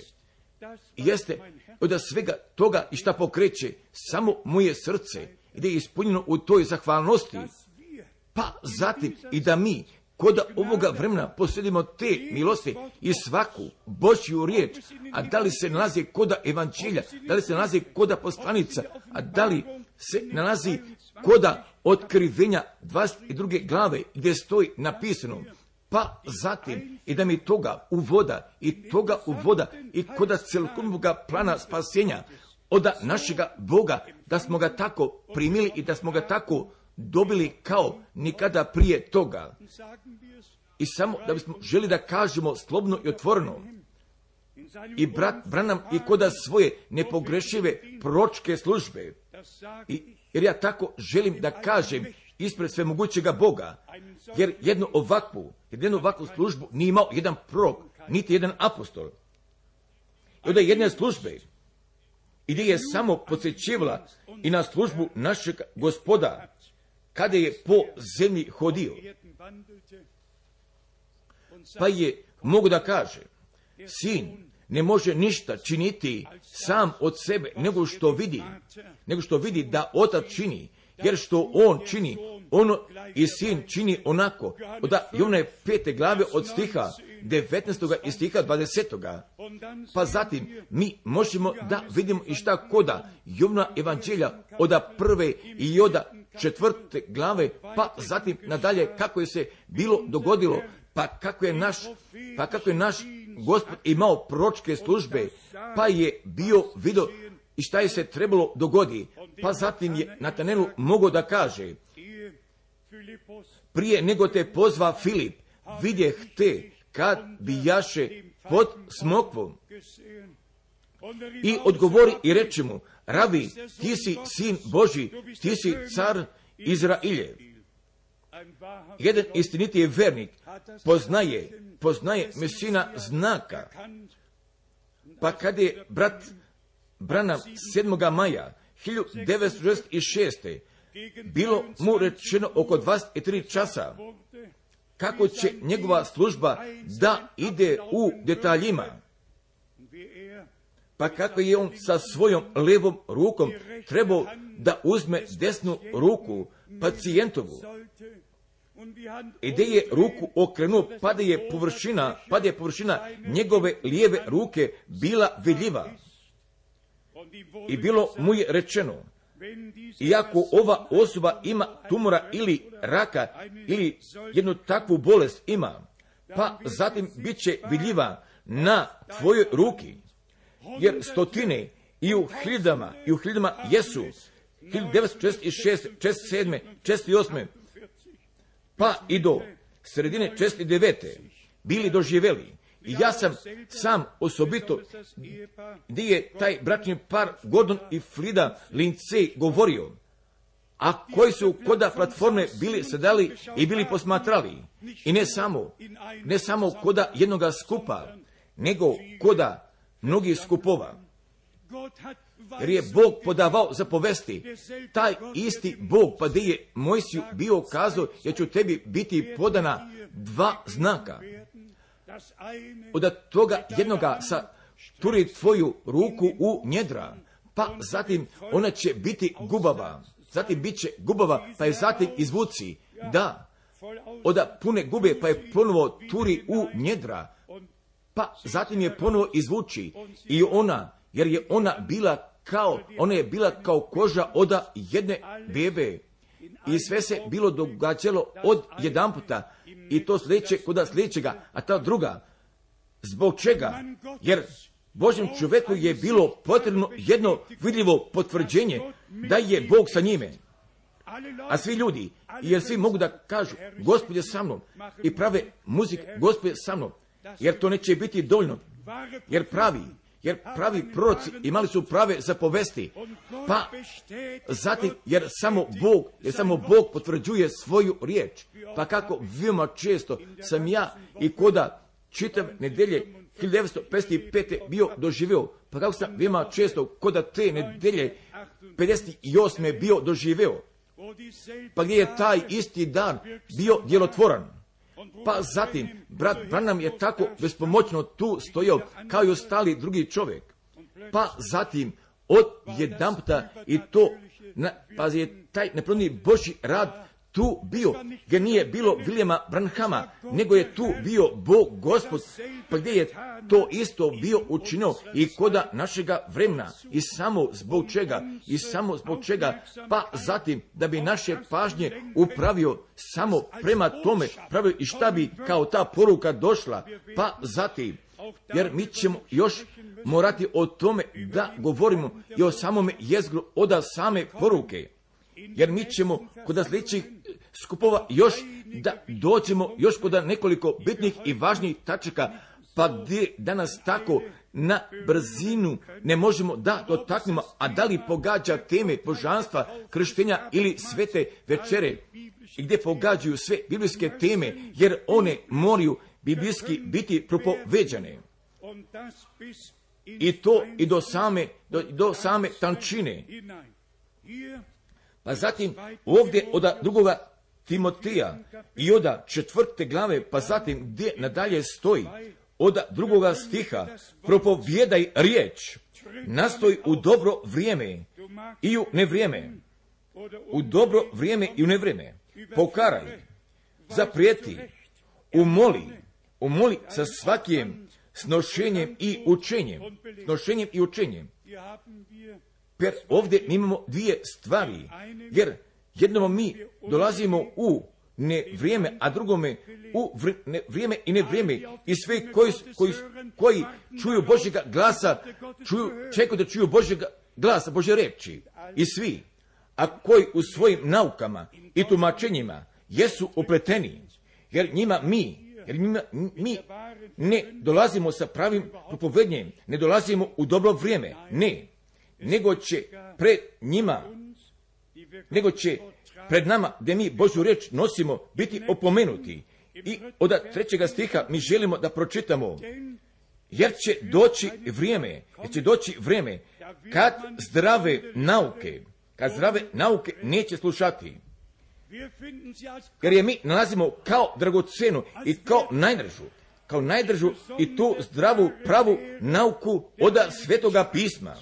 jeste od svega toga i šta pokreće samo moje srce, gdje je ispunjeno u toj zahvalnosti, pa zatim i da mi koda ovoga vremena posjedimo te milosti i svaku Božju riječ, a da li se nalazi koda evanđelja, da li se nalazi koda poslanica, a da li se nalazi koda otkrivenja 22. glave gdje stoji napisano pa zatim i da mi toga uvoda i toga uvoda i koda celokupnog plana spasenja od našega Boga, da smo ga tako primili i da smo ga tako dobili kao nikada prije toga. I samo da bismo želi da kažemo slobno i otvoreno, i brat Branam i koda svoje nepogrešive proročke službe. I, jer ja tako želim da kažem ispred svemogućega Boga, jer jednu ovakvu, jednu ovakvu službu nije imao jedan prorok, niti jedan apostol. I onda jedne službe, i gdje je samo podsjećivala i na službu našeg gospoda, kada je po zemlji hodio. Pa je, mogu da kaže, sin ne može ništa činiti sam od sebe, nego što vidi, nego što vidi da otac čini, jer što on čini, ono i sin čini onako. Da i one pete glave od stiha 19. i stiha 20. Pa zatim mi možemo da vidimo i šta koda Jovna evanđelja od prve i od četvrte glave, pa zatim nadalje kako je se bilo dogodilo, pa kako je naš, pa kako je naš gospod imao proročke službe, pa je bio vidio i šta je se trebalo dogodi, pa zatim je Natanelu mogao da kaže, prije nego te pozva Filip, vidjeh te kad bijaše pod smokvom. I odgovori i reče mu, Ravi, ti si sin Boži, ti si car Izrailje. Jedan istiniti je vernik, poznaje, poznaje mesina znaka. Pa kad je brat Branam 7. maja 1966. bilo mu rečeno oko 23 časa kako će njegova služba da ide u detaljima. Pa kako je on sa svojom levom rukom trebao da uzme desnu ruku pacijentovu. Gdje je ruku okrenuo, pa da je površina, pa da je površina njegove lijeve ruke bila vidljiva. I bilo mu je rečeno, iako ova osoba ima tumora ili raka ili jednu takvu bolest ima, pa zatim bit će vidljiva na tvojoj ruki, jer stotine i u hiljadama, i u hiljadama jesu 1946, 47, 48, pa i do sredine 49. bili doživjeli. I ja sam sam osobito gdje je taj bračni par Gordon i Frida Lindsay govorio, a koji su koda platforme bili sedali i bili posmatrali. I ne samo, ne samo koda jednoga skupa, nego koda mnogih skupova. Jer je Bog podavao za povesti. Taj isti Bog, pa gdje je Mojsiju bio kazao, ja ću tebi biti podana dva znaka. Od toga jednoga sa turi tvoju ruku u njedra, pa zatim ona će biti gubava. Zatim bit će gubava, pa je zatim izvuci. Da, od pune gube, pa je ponovo turi u njedra, pa zatim je ponovo izvuči. I ona, jer je ona bila kao, ona je bila kao koža od jedne bebe. I sve se bilo događalo od jedan puta. I to sljedeće kod sljedećega, a ta druga. Zbog čega? Jer Božjem čovjeku je bilo potrebno jedno vidljivo potvrđenje da je Bog sa njime. A svi ljudi, jer svi mogu da kažu, Gospod je sa mnom i prave muzik, Gospod je sa mnom, jer to neće biti dovoljno, jer pravi, jer pravi proroci imali su prave zapovesti, pa zatim, jer samo Bog, jer samo Bog potvrđuje svoju riječ, pa kako veoma često sam ja i koda čitav nedelje 1955. bio doživio, pa kako sam veoma često koda te nedelje 58. bio doživio, pa gdje je taj isti dan bio djelotvoran. Pa zatim, brat Branham je tako bespomoćno tu stojao kao i ostali drugi čovjek. Pa zatim, od jedan puta i to, na, pa je taj nepromni Boži rad tu bio, gdje nije bilo Viljema Branhama, nego je tu bio Bog Gospod, pa gdje je to isto bio učinio i koda našega vremena i samo zbog čega, i samo zbog čega, pa zatim da bi naše pažnje upravio samo prema tome, pravio i šta bi kao ta poruka došla, pa zatim jer mi ćemo još morati o tome da govorimo i o samome jezgru od same poruke. Jer mi ćemo kod sljedećih skupova još da dođemo još kod nekoliko bitnih i važnijih tačaka, pa gdje danas tako na brzinu ne možemo da dotaknemo, a da li pogađa teme božanstva, krštenja ili svete večere, gdje pogađaju sve biblijske teme, jer one moraju biblijski biti propoveđane. I to i do same, do, do same tančine. Pa zatim ovdje od drugoga Timotija i od četvrte glave, pa zatim gdje nadalje stoji. Od drugoga stiha, propovjedaj riječ, nastoj u dobro vrijeme i u nevrijeme, u dobro vrijeme i u nevrijeme, pokaraj, zaprijeti, umoli, umoli sa svakim snošenjem i učenjem, snošenjem i učenjem. Jer ovdje mi imamo dvije stvari, jer jednom mi dolazimo u ne vrijeme, a drugome u ne vrijeme i ne vrijeme. I sve koji, koji, koji čuju Božjega glasa, čuju, čekaju da čuju Božjega glasa, Bože reči. I svi, a koji u svojim naukama i tumačenjima jesu upleteni, jer njima mi, jer njima, mi ne dolazimo sa pravim propovednjem, ne dolazimo u dobro vrijeme, ne, nego će pred njima, nego će pred nama, gdje mi Božju riječ nosimo, biti opomenuti. I od trećega stiha mi želimo da pročitamo, jer će doći vrijeme, jer će doći vrijeme kad zdrave nauke, kad zdrave nauke neće slušati. Jer je mi nalazimo kao dragocenu i kao najdržu, kao najdržu i tu zdravu, pravu nauku od svetoga pisma.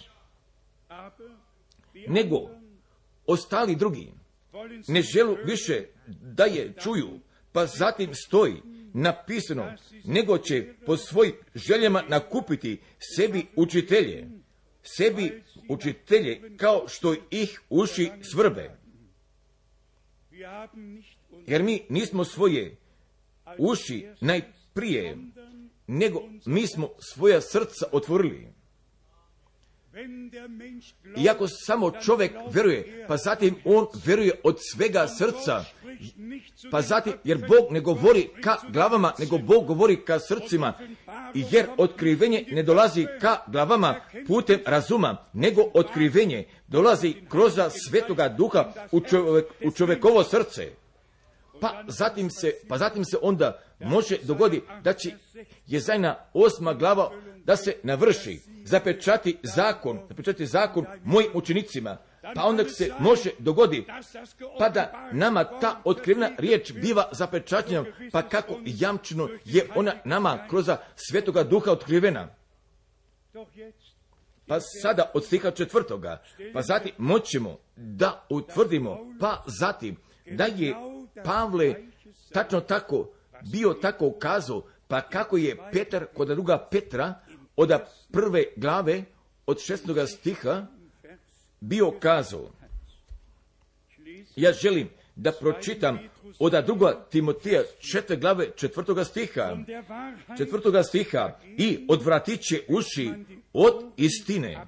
Nego, ostali drugi ne želu više da je čuju, pa zatim stoji napisano, nego će po svojim željama nakupiti sebi učitelje, sebi učitelje kao što ih uši svrbe. Jer mi nismo svoje uši najprije, nego mi smo svoja srca otvorili. Iako samo čovjek veruje, pa zatim on veruje od svega srca, pa zatim, jer Bog ne govori ka glavama, nego Bog govori ka srcima, jer otkrivenje ne dolazi ka glavama putem razuma, nego otkrivenje dolazi kroz svetoga duha u, čovjek, u čovjekovo srce. Pa zatim se, pa zatim se onda može dogoditi da će je zajna osma glava da se navrši, zapečati zakon, zapečati zakon mojim učenicima, pa onda se može dogodi, pa da nama ta otkrivna riječ biva zapečaćena, pa kako jamčeno je ona nama kroz svetoga duha otkrivena. Pa sada od stiha četvrtoga, pa zatim moćemo da utvrdimo, pa zatim da je Pavle tačno tako bio tako kazao, pa kako je Petar kod druga Petra od prve glave od šestnoga stiha bio kazao. Ja želim da pročitam od druga Timotija četiri glave četvrtoga stiha, četvrtoga stiha i odvratit će uši od istine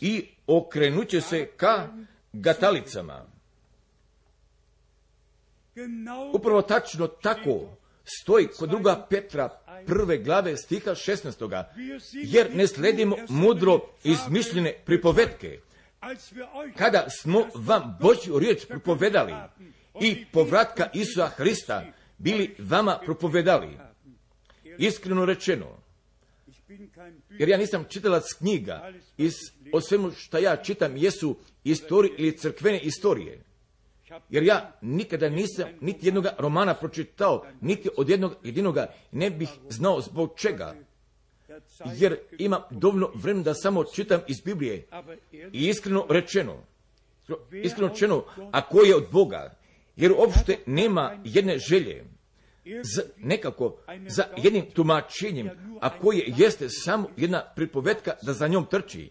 i okrenut će se ka gatalicama. Upravo tačno tako stoji kod druga Petra prve glave stiha 16. Jer ne sledimo mudro izmišljene pripovetke. Kada smo vam Božju riječ pripovedali i povratka Isusa Hrista bili vama propovedali. Iskreno rečeno, jer ja nisam čitalac knjiga, iz, o svemu što ja čitam jesu istorije ili crkvene istorije. Jer ja nikada nisam niti jednog romana pročitao, niti od jednog jedinoga ne bih znao zbog čega. Jer imam dovoljno vremena da samo čitam iz Biblije. I iskreno rečeno, iskreno čeno, a ko je od Boga, jer uopšte nema jedne želje, z, nekako za jednim tumačenjem, a koje jeste samo jedna pripovetka da za njom trči.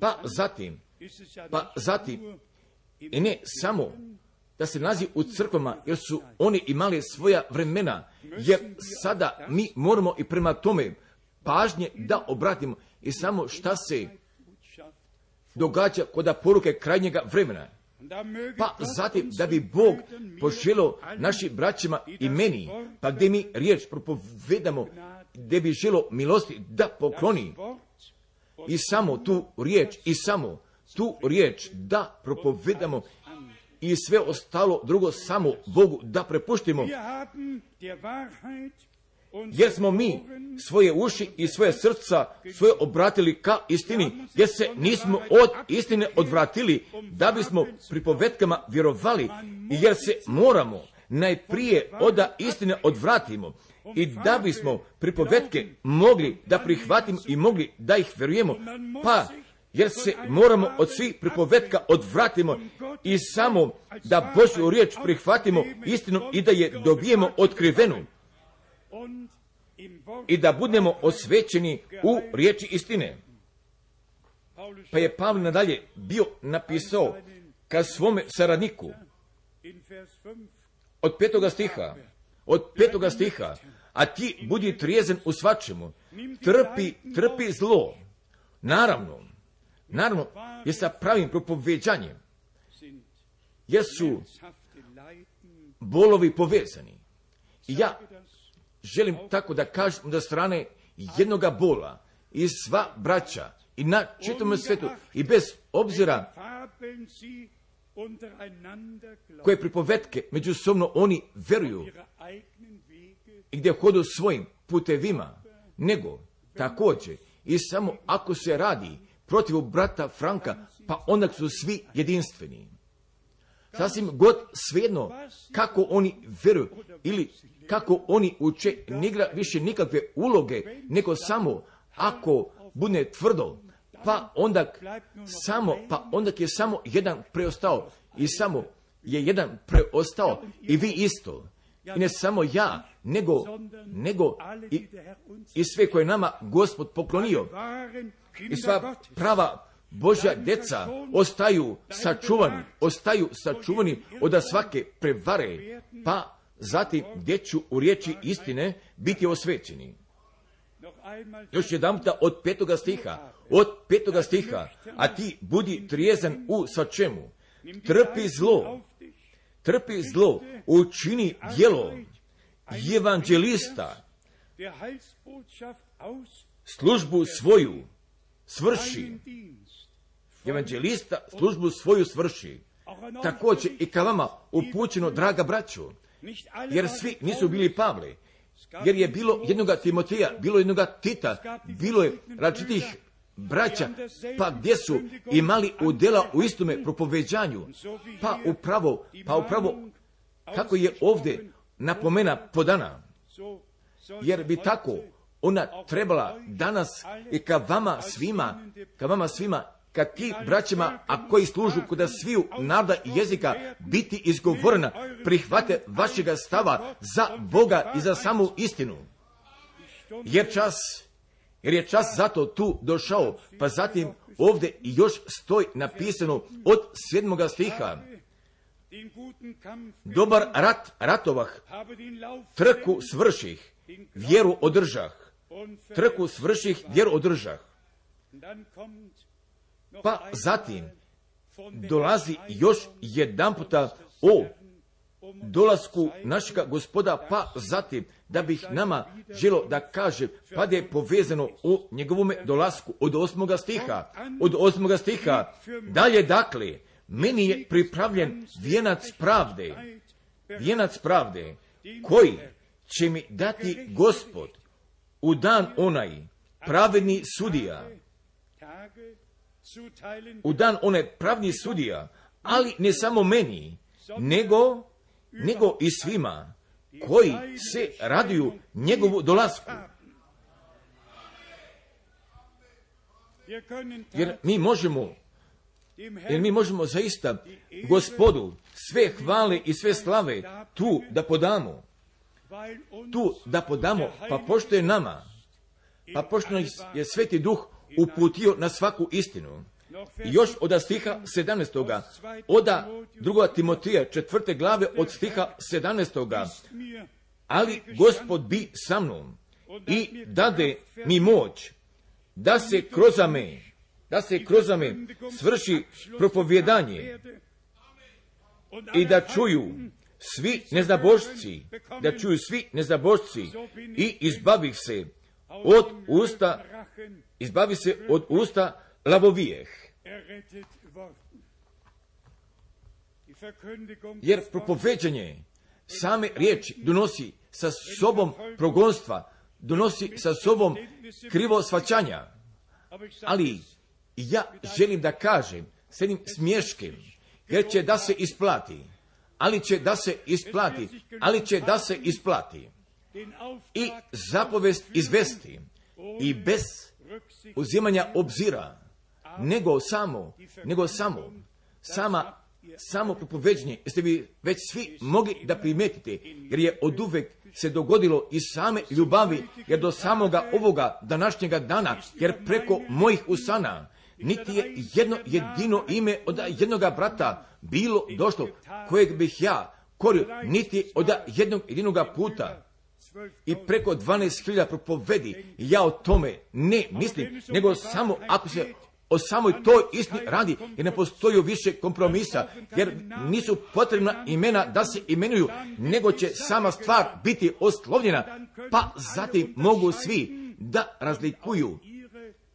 Pa zatim, pa zatim, i ne samo da se nalazi u crkvama, jer su oni imali svoja vremena, jer sada mi moramo i prema tome pažnje da obratimo i samo šta se događa kod poruke krajnjega vremena. Pa zatim da bi Bog poželo našim braćima i meni, pa gdje mi riječ propovedamo, gdje bi želo milosti da pokloni i samo tu riječ, i samo tu riječ da propovedamo i sve ostalo drugo samo Bogu da prepuštimo. Jer smo mi svoje uši i svoje srca svoje obratili ka istini, jer se nismo od istine odvratili, da bismo pripovetkama vjerovali. Jer se moramo najprije oda istine odvratimo. i da bismo pripovetke mogli da prihvatimo i mogli da ih vjerujemo, pa jer se moramo od svih pripovetka odvratimo i samo da Božju riječ prihvatimo istinu i da je dobijemo otkrivenu. I da budemo osvećeni u riječi istine. Pa je Pavle nadalje bio napisao ka svome saradniku. Od petoga stiha, od petoga stiha, a ti budi trijezen u svačemu, trpi, trpi zlo. Naravno, naravno, je sa pravim propoveđanjem, jer su bolovi povezani. I ja želim tako da kažem da strane jednoga bola i sva braća i na čitavom svijetu i bez obzira koje pripovetke međusobno oni veruju i gdje hodu svojim putevima, nego također i samo ako se radi protiv brata Franka, pa onda su svi jedinstveni. Sasvim god svejedno kako oni veruju ili kako oni uče, ne igra više nikakve uloge, nego samo ako bude tvrdo, pa onda samo, pa onda je samo jedan preostao i samo je jedan preostao i vi isto. I ne samo ja, nego, nego i, i sve koje nama Gospod poklonio. I sva prava Božja deca ostaju sačuvani, ostaju sačuvani od svake prevare, pa zatim gdje ću u riječi istine biti osvećeni. Još jedan od petoga stiha, od petoga stiha, a ti budi trijezan u svačemu, trpi zlo, trpi zlo, učini djelo evanđelista, službu svoju svrši, evanđelista službu svoju svrši. Također i ka vama upućeno, draga braću, jer svi nisu bili Pavle, jer je bilo jednoga Timoteja, bilo jednoga Tita, bilo je različitih braća, pa gdje su imali udjela u istome propoveđanju, pa upravo, pa upravo, kako je ovdje napomena podana, jer bi tako ona trebala danas i ka vama svima, ka vama svima kad ti braćima, a koji služu kod sviju naroda i jezika, biti izgovorena, prihvate vašega stava za Boga i za samu istinu. Jer čas, jer je čas zato tu došao, pa zatim ovdje još stoji napisano od sedmoga stiha. Dobar rat ratovah, trku svrših, vjeru održah, trku svrših, vjeru održah. Pa zatim dolazi još jedan puta o dolasku našega gospoda, pa zatim da bih nama želo da kaže, pa je povezano o njegovome dolasku od osmoga stiha, od osmoga stiha, dalje dakle, meni je pripravljen vijenac pravde, vijenac pravde, koji će mi dati gospod u dan onaj, pravedni sudija, u dan one pravni sudija, ali ne samo meni, nego, nego i svima koji se raduju njegovu dolasku. Jer mi možemo Jer mi možemo zaista gospodu sve hvale i sve slave tu da podamo. Tu da podamo, pa pošto je nama, pa pošto je Sveti Duh uputio na svaku istinu. I još od stiha 17. Oda 2. Timotija četvrte glave od stiha 17. Ali gospod bi sa mnom i dade mi moć da se krozame, da se krozame svrši propovjedanje i da čuju svi nezabožci, da čuju svi nezabožci i izbavih se od usta, izbavi se od usta lavovijeh. Jer propoveđanje same riječi donosi sa sobom progonstva, donosi sa sobom krivo svačanja. Ali ja želim da kažem s jednim smješkem, jer će da se isplati, ali će da se isplati, ali će da se isplati. I zapovest izvesti i bez uzimanja obzira, nego samo, nego samo, sama, samo propoveđenje, jeste vi već svi mogli da primetite, jer je od uvek se dogodilo iz same ljubavi, jer do samoga ovoga današnjega dana, jer preko mojih usana, niti je jedno jedino ime od jednoga brata bilo došlo, kojeg bih ja korio, niti od jednog jedinoga puta, i preko 12.000 propovedi, ja o tome ne mislim, nego samo ako se o samoj toj istini radi, jer ne postoji više kompromisa, jer nisu potrebna imena da se imenuju, nego će sama stvar biti oslovljena, pa zatim mogu svi da razlikuju.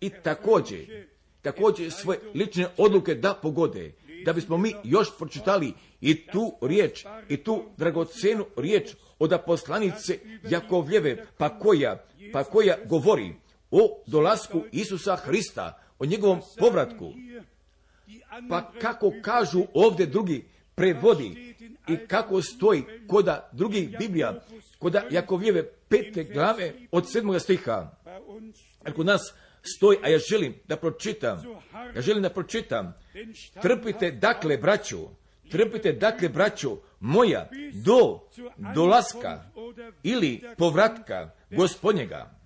I također, također svoje lične odluke da pogode, da bismo mi još pročitali i tu riječ, i tu dragocenu riječ od poslanice Jakovljeve, pa koja, pa koja govori o dolasku Isusa Hrista, o njegovom povratku. Pa kako kažu ovdje drugi prevodi i kako stoji koda drugih Biblija, koda Jakovljeve pete glave od sedmoga stiha. Jer kod nas stoji, a ja želim da pročitam, ja želim da pročitam, trpite dakle, braću, trpite dakle, braću, moja, do dolaska ili povratka gospodnjega.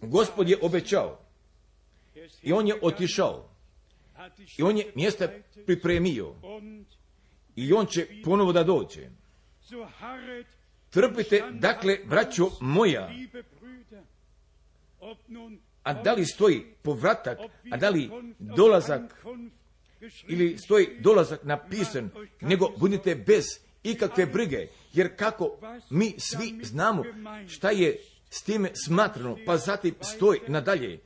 Gospod je obećao i on je otišao i on je mjesta pripremio i on će ponovo da dođe. Trpite, dakle, braćo moja, a da li stoji povratak, a da li dolazak ili stoji dolazak napisan, nego budite bez ikakve brige, jer kako mi svi znamo šta je s time smatrano, pa zatim stoji nadalje,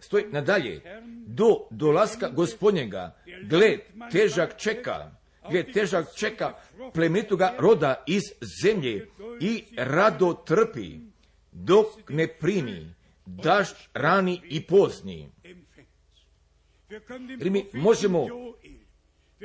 stoji nadalje, do dolaska gospodnjega, gled, težak čeka, gled, težak čeka plemenitoga roda iz zemlje i rado trpi, dok ne primi dašt rani i pozni. Jer mi možemo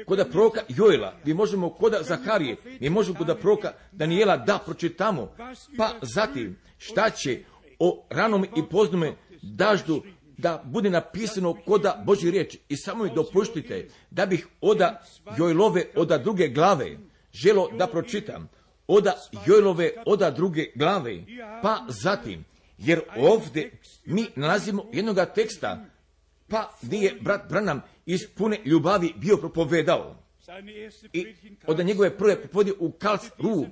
koda proka Jojla, mi možemo koda Zaharije, mi možemo koda proka Daniela da pročitamo, pa zatim šta će o ranom i poznome daždu da bude napisano koda Boži riječ i samo mi dopuštite da bih oda Jojlove oda druge glave želo da pročitam oda Jojlove oda druge glave pa zatim jer ovdje mi nalazimo jednoga teksta pa gdje je brat Branam iz pune ljubavi bio propovedao. I od njegove prve propovedi u Ru,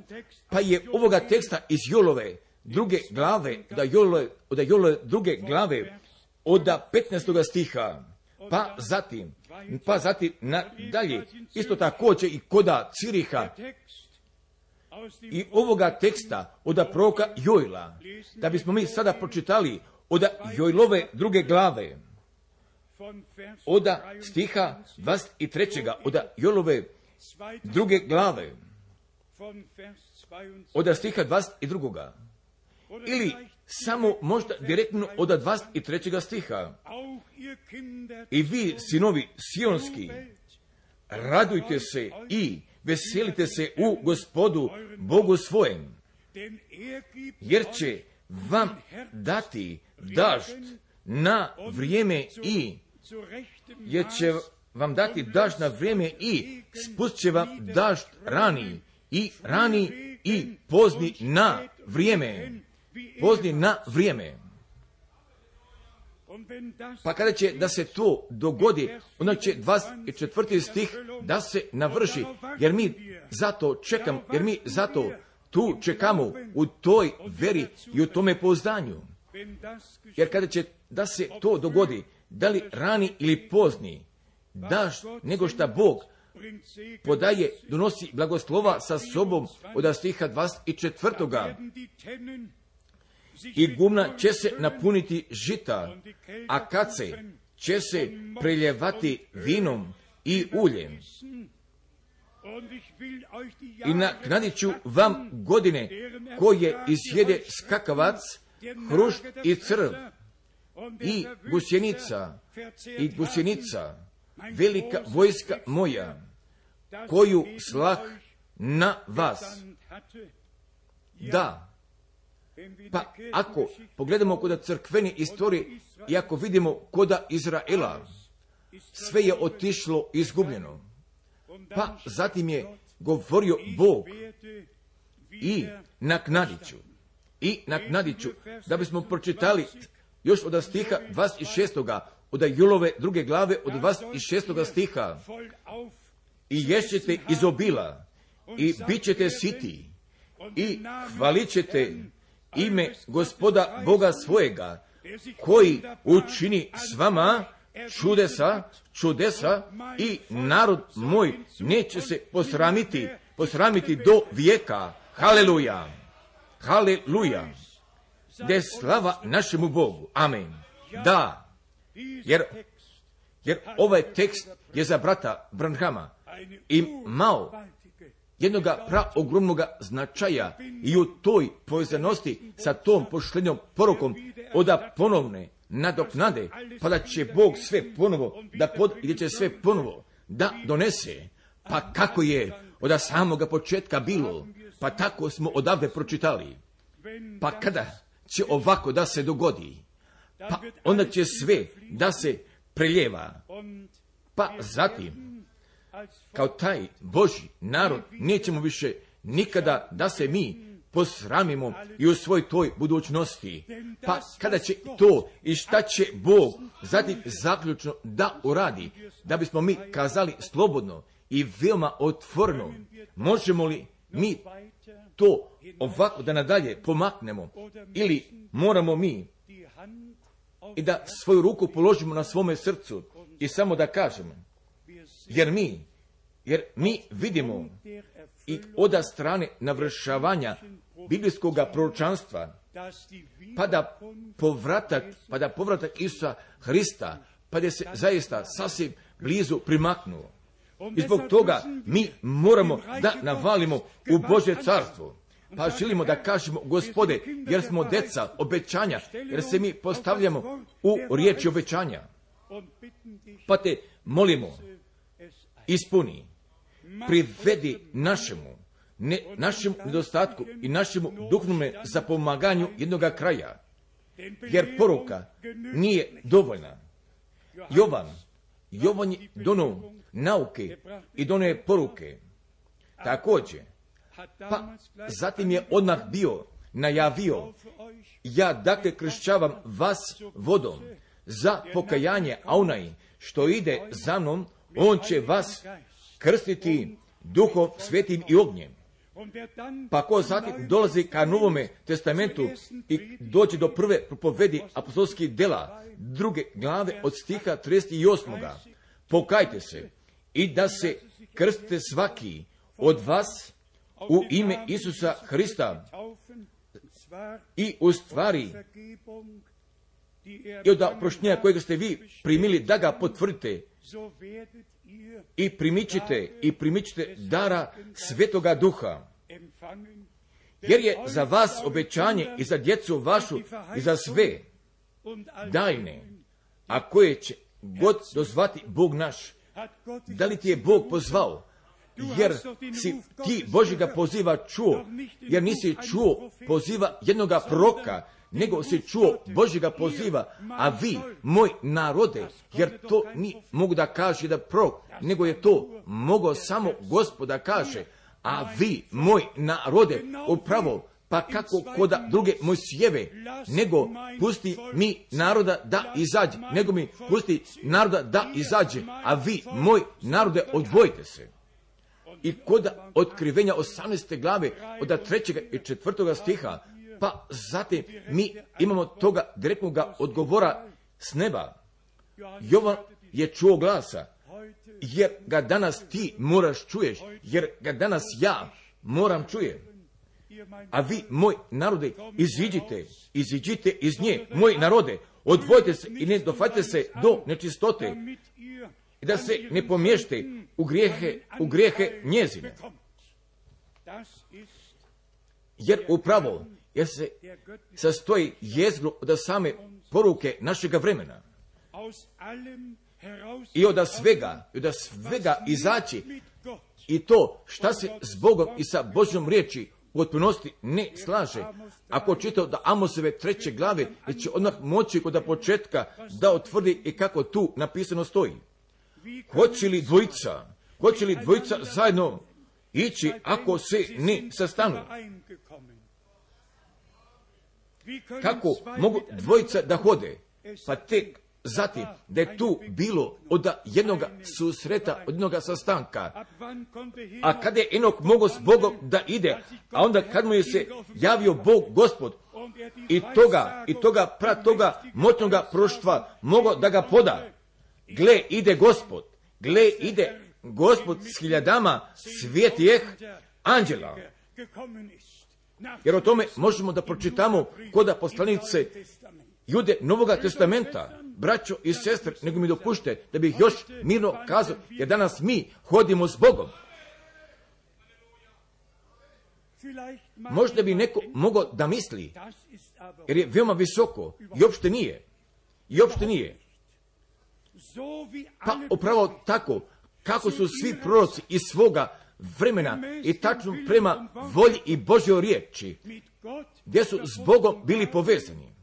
pa je ovoga teksta iz Jolove druge glave, da Jolove, od Jolove druge glave, od 15. stiha, pa zatim, pa zatim nadalje, isto također i koda Ciriha, i ovoga teksta od proka Jojla, da bismo mi sada pročitali od Jojlove druge glave, oda stiha 23. oda Jolove druge glave, oda stiha 22. Ili samo možda direktno od 23. stiha. I vi, sinovi sionski, radujte se i veselite se u gospodu Bogu svojem, jer će vam dati dažd na vrijeme i, jer će vam dati dažd na vrijeme i spust će vam dažd rani i rani i pozni na vrijeme. Pozni na vrijeme. Pa kada će da se to dogodi, onda će 24. stih da se navrši, jer mi zato čekam, jer mi zato tu čekamo u toj veri i u tome geschieht, Jer kada će da se to dogodi, da li rani ili pozni, daš nego šta Bog podaje, donosi blagoslova sa sobom od stiha 24. I gumna će se napuniti žita, a kad se će se preljevati vinom i uljem. I naknadit ću vam godine koje izjede skakavac, hrušt i crv, i gusjenica, i gusjenica, velika vojska moja, koju slah na vas. Da, pa ako pogledamo kod crkvene istorije i ako vidimo koda Izraela, sve je otišlo izgubljeno. Pa zatim je govorio Bog i naknadit ću. I naknadit ću, da bismo pročitali još od stiha 26. od Julove druge glave od 26. stiha. I ješćete iz obila i bit ćete siti i hvalit ćete ime gospoda Boga svojega, koji učini s vama čudesa, čudesa i narod moj neće se posramiti, posramiti do vijeka. Haleluja! Haleluja! Je slava našemu Bogu. Amen. Da, jer, jer ovaj tekst je za brata Branhama imao jednoga praogromnoga značaja i u toj povezanosti sa tom poštenjom porukom oda ponovne nadoknade, pa da će Bog sve ponovo, da pod, i da će sve ponovo da donese. Pa kako je od samoga početka bilo, pa tako smo odavde pročitali. Pa kada će ovako da se dogodi, pa onda će sve da se preljeva. Pa zatim, kao taj Boži narod, nećemo više nikada da se mi posramimo i u svoj toj budućnosti. Pa kada će to i šta će Bog zatim zaključno da uradi, da bismo mi kazali slobodno i veoma otvorno, možemo li mi to ovako da nadalje pomaknemo ili moramo mi i da svoju ruku položimo na svome srcu i samo da kažemo, jer mi, jer mi vidimo i oda strane navršavanja biblijskog proročanstva, pa da povratak, pa da povratak Isusa Hrista, pa da se zaista sasvim blizu primaknuo. I zbog toga mi moramo da navalimo u Božje carstvo. Pa želimo da kažemo, gospode, jer smo deca obećanja, jer se mi postavljamo u riječi obećanja. Pa te molimo, ispuni, privedi našemu, ne, našem nedostatku i našemu duhovnome zapomaganju jednoga kraja. Jer poruka nije dovoljna. Jovan, Jovan je nauke i donio je poruke. Također, pa zatim je odmah bio najavio, ja dakle kršćavam vas vodom za pokajanje, a onaj što ide za mnom, on će vas krstiti duhom svetim i ognjem. Pa ko zatim dolazi ka novome testamentu i dođe do prve propovedi apostolskih dela, druge glave od stiha 38. Pokajte se i da se krstite svaki od vas u ime Isusa Hrista i u stvari i od oproštenja kojega ste vi primili da ga potvrdite i primičite i primičite dara Svetoga Duha. Jer je za vas obećanje i za djecu vašu i za sve dajne, a koje će god dozvati Bog naš. Da li ti je Bog pozvao? jer si ti Božjega poziva čuo, jer nisi čuo poziva jednoga proka, nego si čuo Božjega poziva, a vi, moj narode, jer to ni mogu da kaže da prok, nego je to mogao samo gospoda kaže, a vi, moj narode, upravo, pa kako koda druge sjeve, nego pusti mi naroda da izađe, nego mi pusti naroda da izađe, a vi, moj narode, odvojite se. I kod otkrivenja 18. glave od trećega i četvrtoga stiha, pa zatim mi imamo toga direktnog odgovora s neba. Jovan je čuo glasa, jer ga danas ti moraš čuješ, jer ga danas ja moram čujem. A vi, moj narode, iziđite, iziđite iz nje, moj narode, odvojite se i ne dofajte se do nečistote da se ne pomješte u grijehe, u grijehe njezine. Jer upravo, jer se sastoji jezgro od same poruke našega vremena. I od svega, i od svega izaći i to šta se s Bogom i sa Božjom riječi u potpunosti ne slaže. Ako čitao da Amosove treće glave, da će odmah moći kod početka da otvrdi i kako tu napisano stoji. Hoće li dvojica, hoće li dvojica zajedno ići ako se ne sastanu? Kako mogu dvojica da hode? Pa tek zatim da je tu bilo od jednog susreta, od jednog sastanka. A kada je Enok mogao s Bogom da ide, a onda kad mu je se javio Bog gospod i toga, i toga, pra toga moćnoga proštva mogao da ga poda. Gle, ide gospod, gle, ide gospod s hiljadama svijetijeh anđela. Jer o tome možemo da pročitamo koda poslanice Jude Novoga testamenta, braćo i sestre, nego mi dopušte da bih još mirno kazao, jer danas mi hodimo s Bogom. Možda bi neko mogao da misli, jer je veoma visoko, i uopšte nije. I uopšte nije. Pa upravo tako, kako su svi proroci iz svoga vremena i tačno prema volji i Božjoj riječi, gdje su s Bogom bili povezani.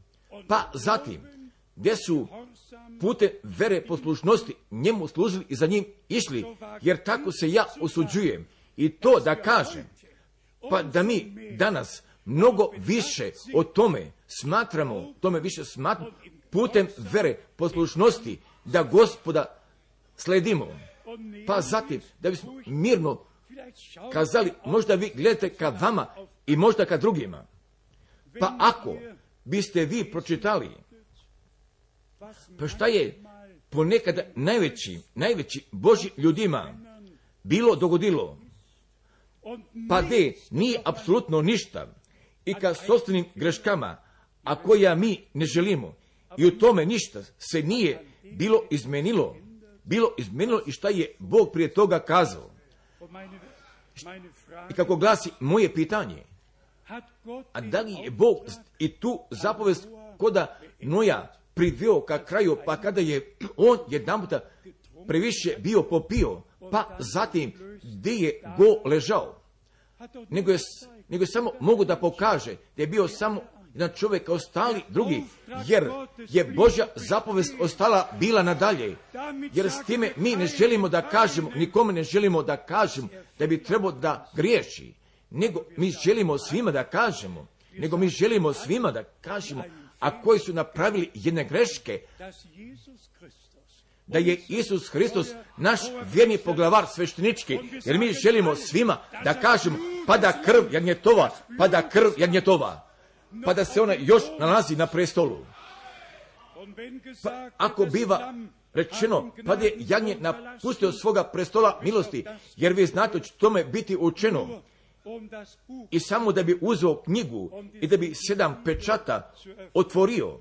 Pa zatim, gdje su putem vere poslušnosti njemu služili i za njim išli, jer tako se ja osuđujem. I to da kažem, pa da mi danas mnogo više o tome smatramo, tome više smatramo, putem vere poslušnosti, da gospoda sledimo. Pa zatim, da bismo mirno kazali, možda vi gledate ka vama i možda ka drugima. Pa ako biste vi pročitali, pa šta je ponekad najveći, najveći Boži ljudima bilo dogodilo, pa de nije apsolutno ništa i ka sobstvenim greškama, a koja mi ne želimo, i u tome ništa se nije bilo izmenilo, bilo izmenilo i šta je Bog prije toga kazao. I kako glasi moje pitanje, a da li je Bog i tu zapovest koda Noja priveo ka kraju, pa kada je on jedan puta previše bio popio, pa zatim gdje je go ležao, nego je, nego je samo mogu da pokaže da je bio samo jedan čovjek ostali drugi, jer je Božja zapovest ostala bila nadalje. Jer s time mi ne želimo da kažemo, nikome ne želimo da kažemo da bi trebao da griješi, nego mi želimo svima da kažemo, nego mi želimo svima da kažemo, a koji su napravili jedne greške, da je Isus Hristos naš vjerni poglavar sveštenički, jer mi želimo svima da kažemo, pa da krv jagnjetova, pa da krv jagnjetova pa da se ona još nalazi na prestolu. Pa ako biva rečeno, pa je jagnje napustio svoga prestola milosti, jer vi znate će tome biti učeno. I samo da bi uzeo knjigu i da bi sedam pečata otvorio.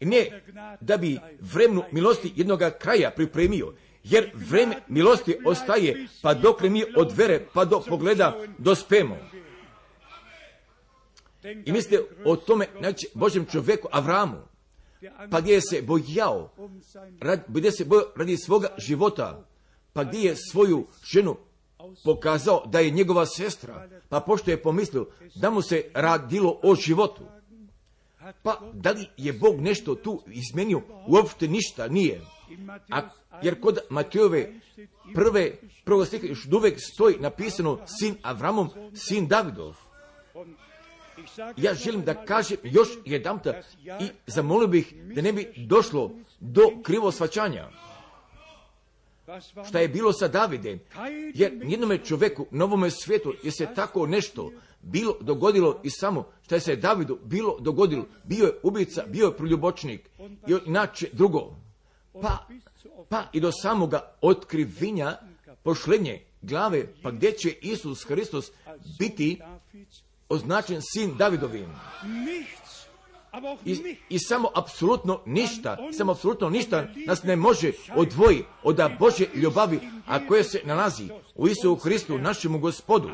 Ne da bi vremenu milosti jednoga kraja pripremio, jer vreme milosti ostaje pa dok mi od vere pa do pogleda dospemo. I mislite o tome, znači, Božem čovjeku Avramu, pa gdje je se bojao, rad, gdje se bojao radi svoga života, pa gdje je svoju ženu pokazao da je njegova sestra, pa pošto je pomislio da mu se radilo o životu. Pa da li je Bog nešto tu izmenio? Uopšte ništa nije. A, jer kod Matejove prve, prvog stiha još uvijek stoji napisano sin Avramom, sin Davidov. Ja želim da kažem još jedan i zamolio bih da ne bi došlo do krivo svačanja. Šta je bilo sa Davidem? Jer jednome čovjeku, novome svijetu, je se tako nešto bilo dogodilo i samo šta je se Davidu bilo dogodilo. Bio je ubica, bio je proljubočnik i inače drugo. Pa, pa i do samoga otkrivinja pošlenje glave, pa gdje će Isus Hristos biti označen sin Davidovim. I, I samo apsolutno ništa, samo apsolutno ništa nas ne može odvoji od Bože ljubavi, a koje se nalazi u Isu Hristu, našemu gospodu.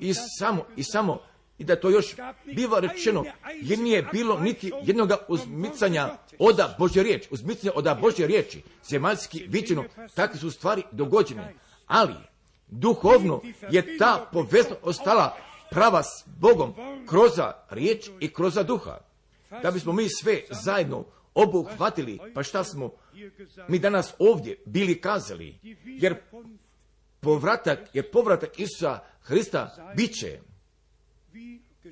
I samo, i samo, i da to još biva rečeno, jer nije bilo niti jednoga uzmicanja oda Bože riječ, uzmicanja oda Bože riječi, zemaljski viđeno, takve su stvari dogođene. Ali, duhovno je ta poveznost ostala prava s Bogom kroz riječ i kroz duha. Da bismo mi sve zajedno obuhvatili, pa šta smo mi danas ovdje bili kazali, jer povratak, jer povratak Isusa Hrista bit će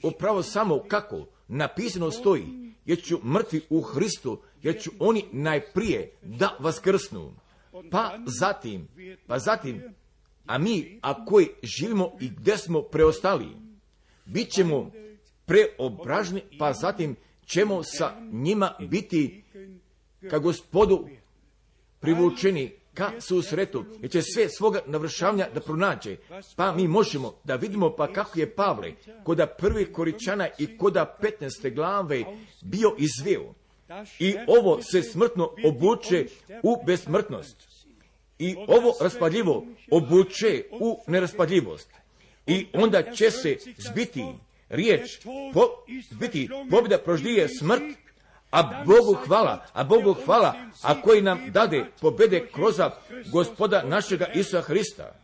upravo samo kako napisano stoji, jer ću mrtvi u Hristu, jer ću oni najprije da vaskrsnu. Pa zatim, pa zatim, a mi, a koji živimo i gdje smo preostali, bit ćemo preobražni, pa zatim ćemo sa njima biti ka gospodu privučeni ka susretu, jer će sve svoga navršavanja da pronađe. Pa mi možemo da vidimo pa kako je Pavle koda prvi koričana i koda 15. glave bio izveo. I ovo se smrtno obuče u besmrtnost. I ovo raspadljivo obuče u neraspadljivost. I onda će se zbiti riječ, po, zbiti pobjeda proždije smrt, a Bogu hvala, a Bogu hvala, a koji nam dade pobjede kroz gospoda našega Isusa Hrista.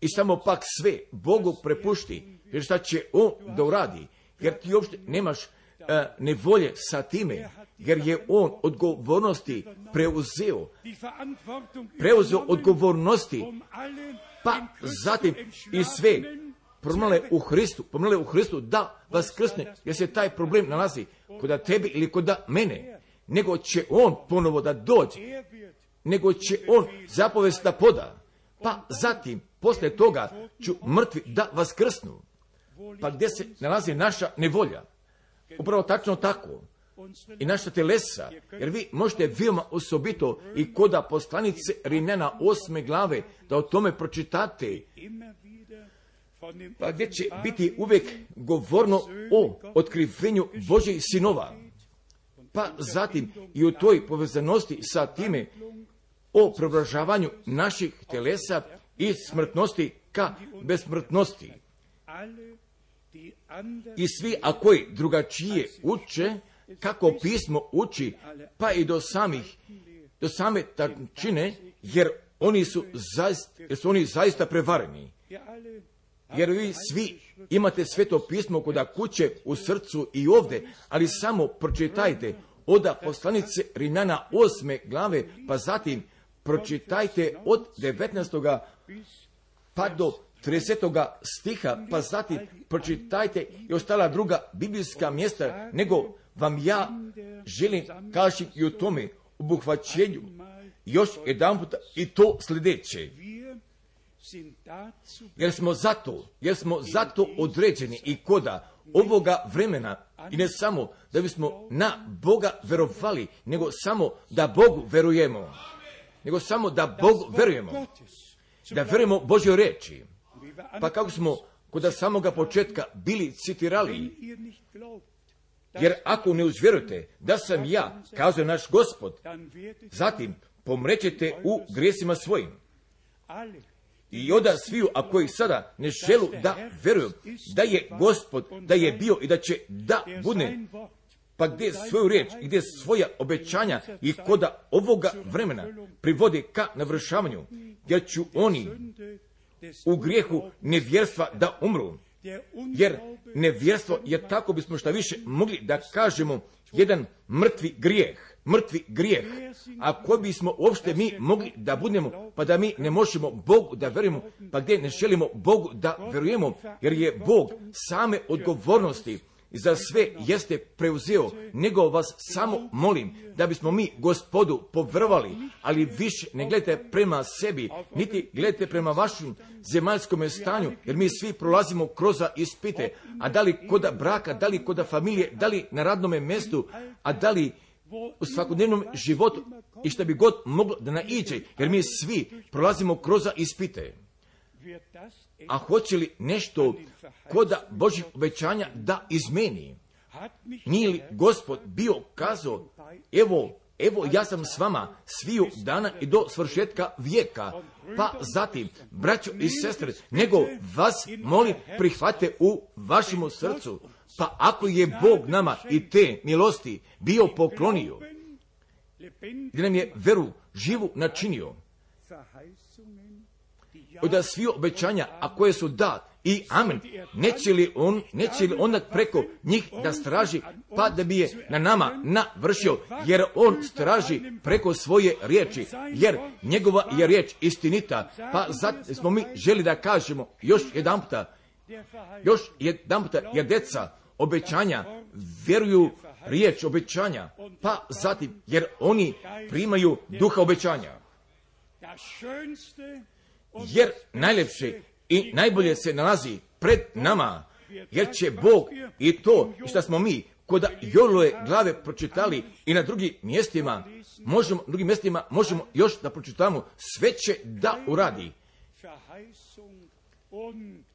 I samo pak sve Bogu prepušti, jer šta će On da uradi, jer ti uopšte nemaš uh, nevolje sa time, jer je On odgovornosti preuzeo, preuzeo odgovornosti, pa zatim i sve promale u Hristu, promale u Hristu da vas krsne, jer se taj problem nalazi kod tebi ili kod mene, nego će on ponovo da dođe, nego će on zapovest da poda, pa zatim, posle toga, ću mrtvi da vas krsnu. Pa gdje se nalazi naša nevolja? Upravo tačno tako. I naša telesa, jer vi možete veoma osobito i koda poslanice Rimljana osme glave, da o tome pročitate pa gdje će biti uvijek govorno o otkrivenju Božih sinova. Pa zatim i u toj povezanosti sa time o preobražavanju naših telesa i smrtnosti ka besmrtnosti. I svi, a koji drugačije uče, kako pismo uči, pa i do samih, do same tančine, jer oni su zaista, jer su oni zaista prevareni jer vi svi imate sveto pismo kod kuće u srcu i ovdje, ali samo pročitajte oda poslanice Rimljana osme glave, pa zatim pročitajte od 19. pa do 30. stiha, pa zatim pročitajte i ostala druga biblijska mjesta, nego vam ja želim kaži i u tome obuhvaćenju još jedan puta i to sljedeće. Jer smo zato, jer smo zato određeni i koda ovoga vremena i ne samo da bismo na Boga verovali, nego samo da Bogu verujemo. Nego samo da Bogu verujemo. Da verujemo Božoj reči. Pa kako smo kod samoga početka bili citirali, jer ako ne uzvjerujete da sam ja, kazuje naš gospod, zatim pomrećete u grijesima svojim i oda sviju, a koji sada ne želu da veruju da je gospod, da je bio i da će da bude, pa gdje svoju riječ, gdje svoja obećanja i koda ovoga vremena privode ka navršavanju, jer ću oni u grijehu nevjerstva da umru. Jer nevjerstvo je tako bismo šta više mogli da kažemo jedan mrtvi grijeh, mrtvi grijeh. A koji bismo uopšte mi mogli da budemo, pa da mi ne možemo Bogu da verujemo, pa gdje ne želimo Bogu da verujemo, jer je Bog same odgovornosti za sve jeste preuzeo, nego vas samo molim da bismo mi gospodu povrvali, ali više ne gledajte prema sebi, niti gledajte prema vašem zemaljskom stanju, jer mi svi prolazimo kroz ispite, a da li koda braka, da li koda familije, da li na radnom mjestu, a da li u svakodnevnom životu i što bi god moglo da naiđe, jer mi svi prolazimo kroz ispite. A hoće li nešto koda Božih obećanja da izmeni? Nije li gospod bio kazao, evo, evo ja sam s vama sviju dana i do svršetka vijeka. Pa zatim, braćo i sestre, nego vas molim prihvate u vašemu srcu. Pa ako je Bog nama i te milosti bio poklonio, gdje nam je veru živu načinio, od svi obećanja, a koje su da i amen, neće li on, neće li onda preko njih da straži, pa da bi je na nama navršio, jer on straži preko svoje riječi, jer njegova je riječ istinita, pa zato smo mi želi da kažemo još jedan puta, još jedan puta, jer deca obećanja vjeruju riječ obećanja, pa zatim, jer oni primaju duha obećanja. Jer najljepše i najbolje se nalazi pred nama, jer će Bog i to što smo mi kod Jolove glave pročitali i na drugim mjestima, možemo, drugim mjestima možemo još da pročitamo, sve će da uradi.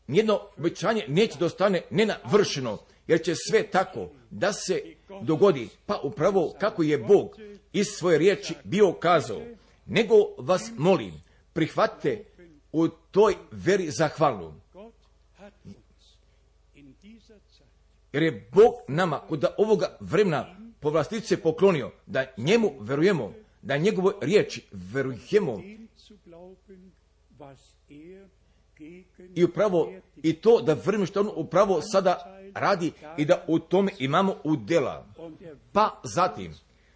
Nijedno obećanje neće da ostane nenavršeno, jer će sve tako da se dogodi, pa upravo kako je Bog iz svoje riječi bio kazao. Nego vas molim, prihvatite u toj veri zahvalnu. Jer je Bog nama kod ovoga vremena povlastice poklonio da njemu verujemo, da njegovoj riječi verujemo i upravo i to da vreme što on upravo sada radi i da u tome imamo udjela. Pa zatim,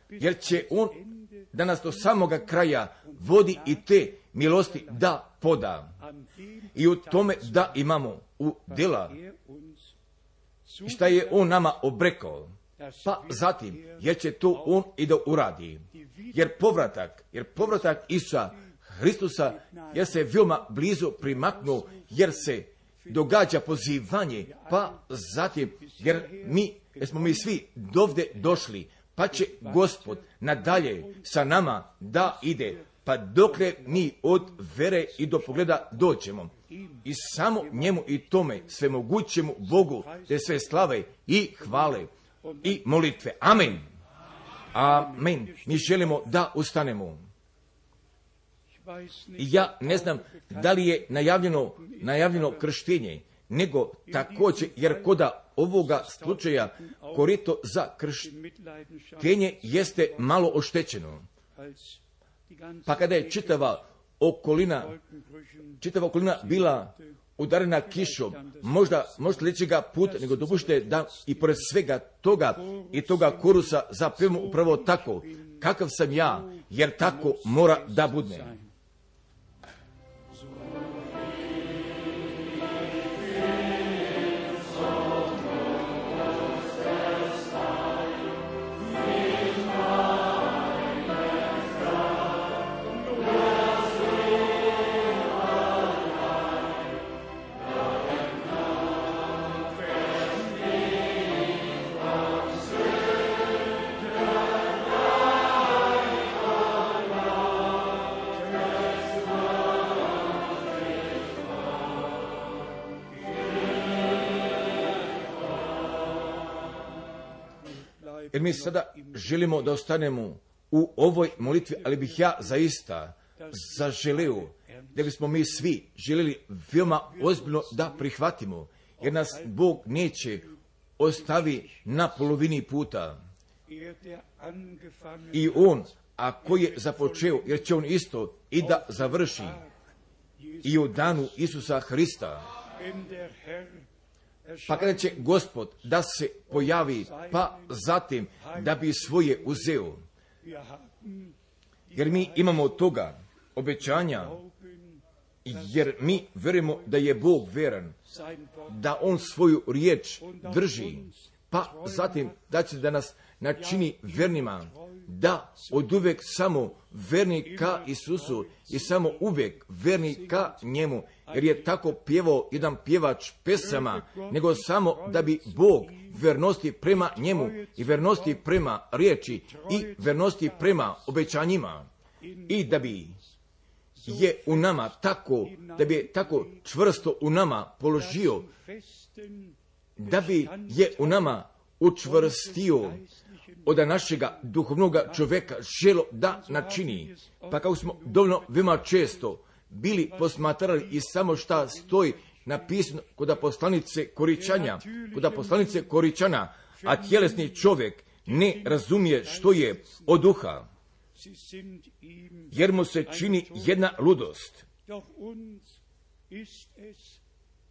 jer će on da nas do samoga kraja vodi i te milosti da poda. I u tome da imamo u djela šta je on nama obrekao. Pa zatim, jer će to on i da uradi. Jer povratak, jer povratak Isusa Hristusa, jer se veoma blizu primaknuo, jer se događa pozivanje, pa zatim, jer mi, jer smo mi svi dovde došli, pa će gospod nadalje sa nama da ide, pa dokle mi od vere i do pogleda doćemo. I samo njemu i tome svemogućemu Bogu te sve slave i hvale i molitve. Amen. Amen. Mi želimo da ustanemo. I ja ne znam da li je najavljeno, najavljeno krštenje, nego također, jer koda ovoga slučaja korito za krštenje jeste malo oštećeno. Pa kada je čitava okolina, čitava okolina bila udarena kišom, možda, možda sljedećega puta, nego dopušte da i pored svega toga i toga kurusa zapevamo upravo tako, kakav sam ja, jer tako mora da budne. Jer mi sada želimo da ostanemo u ovoj molitvi, ali bih ja zaista zaželio da bismo mi svi željeli veoma ozbiljno da prihvatimo, jer nas Bog neće ostavi na polovini puta. i on, a koji je započeo, jer će on isto i da završi i u danu Isusa Hrista. Pa kada će gospod da se pojavi, pa zatim da bi svoje uzeo. Jer mi imamo toga obećanja, jer mi verujemo da je Bog veran, da On svoju riječ drži, pa zatim da će da nas načini vernima, da od uvek samo verni ka Isusu i samo uvek verni ka njemu, jer je tako pjevao jedan pjevač pesama, nego samo da bi Bog vernosti prema njemu i vernosti prema riječi i vernosti prema obećanjima. I da bi je u nama tako, da bi je tako čvrsto u nama položio, da bi je u nama učvrstio od našega duhovnog čovjeka želo da načini. Pa kao smo dovoljno veoma često bili posmatrali i samo šta stoji napisano kod poslanice Koričanja, kod poslanice Koričana, a tjelesni čovjek ne razumije što je od duha, jer mu se čini jedna ludost.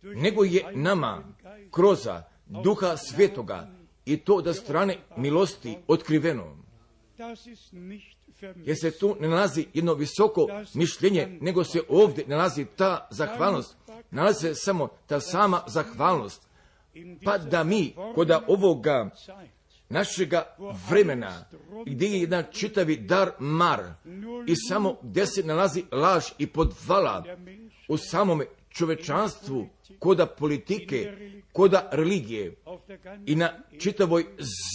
nego je nama kroza duha svetoga i to da strane milosti otkriveno. Jer se tu ne nalazi jedno visoko mišljenje, nego se ovdje nalazi ta zahvalnost. Nalazi se samo ta sama zahvalnost. Pa da mi kod ovoga našega vremena, gdje je jedan čitavi dar mar i samo gdje se nalazi laž i podvala u samome čovečanstvu, koda politike, koda religije i na čitavoj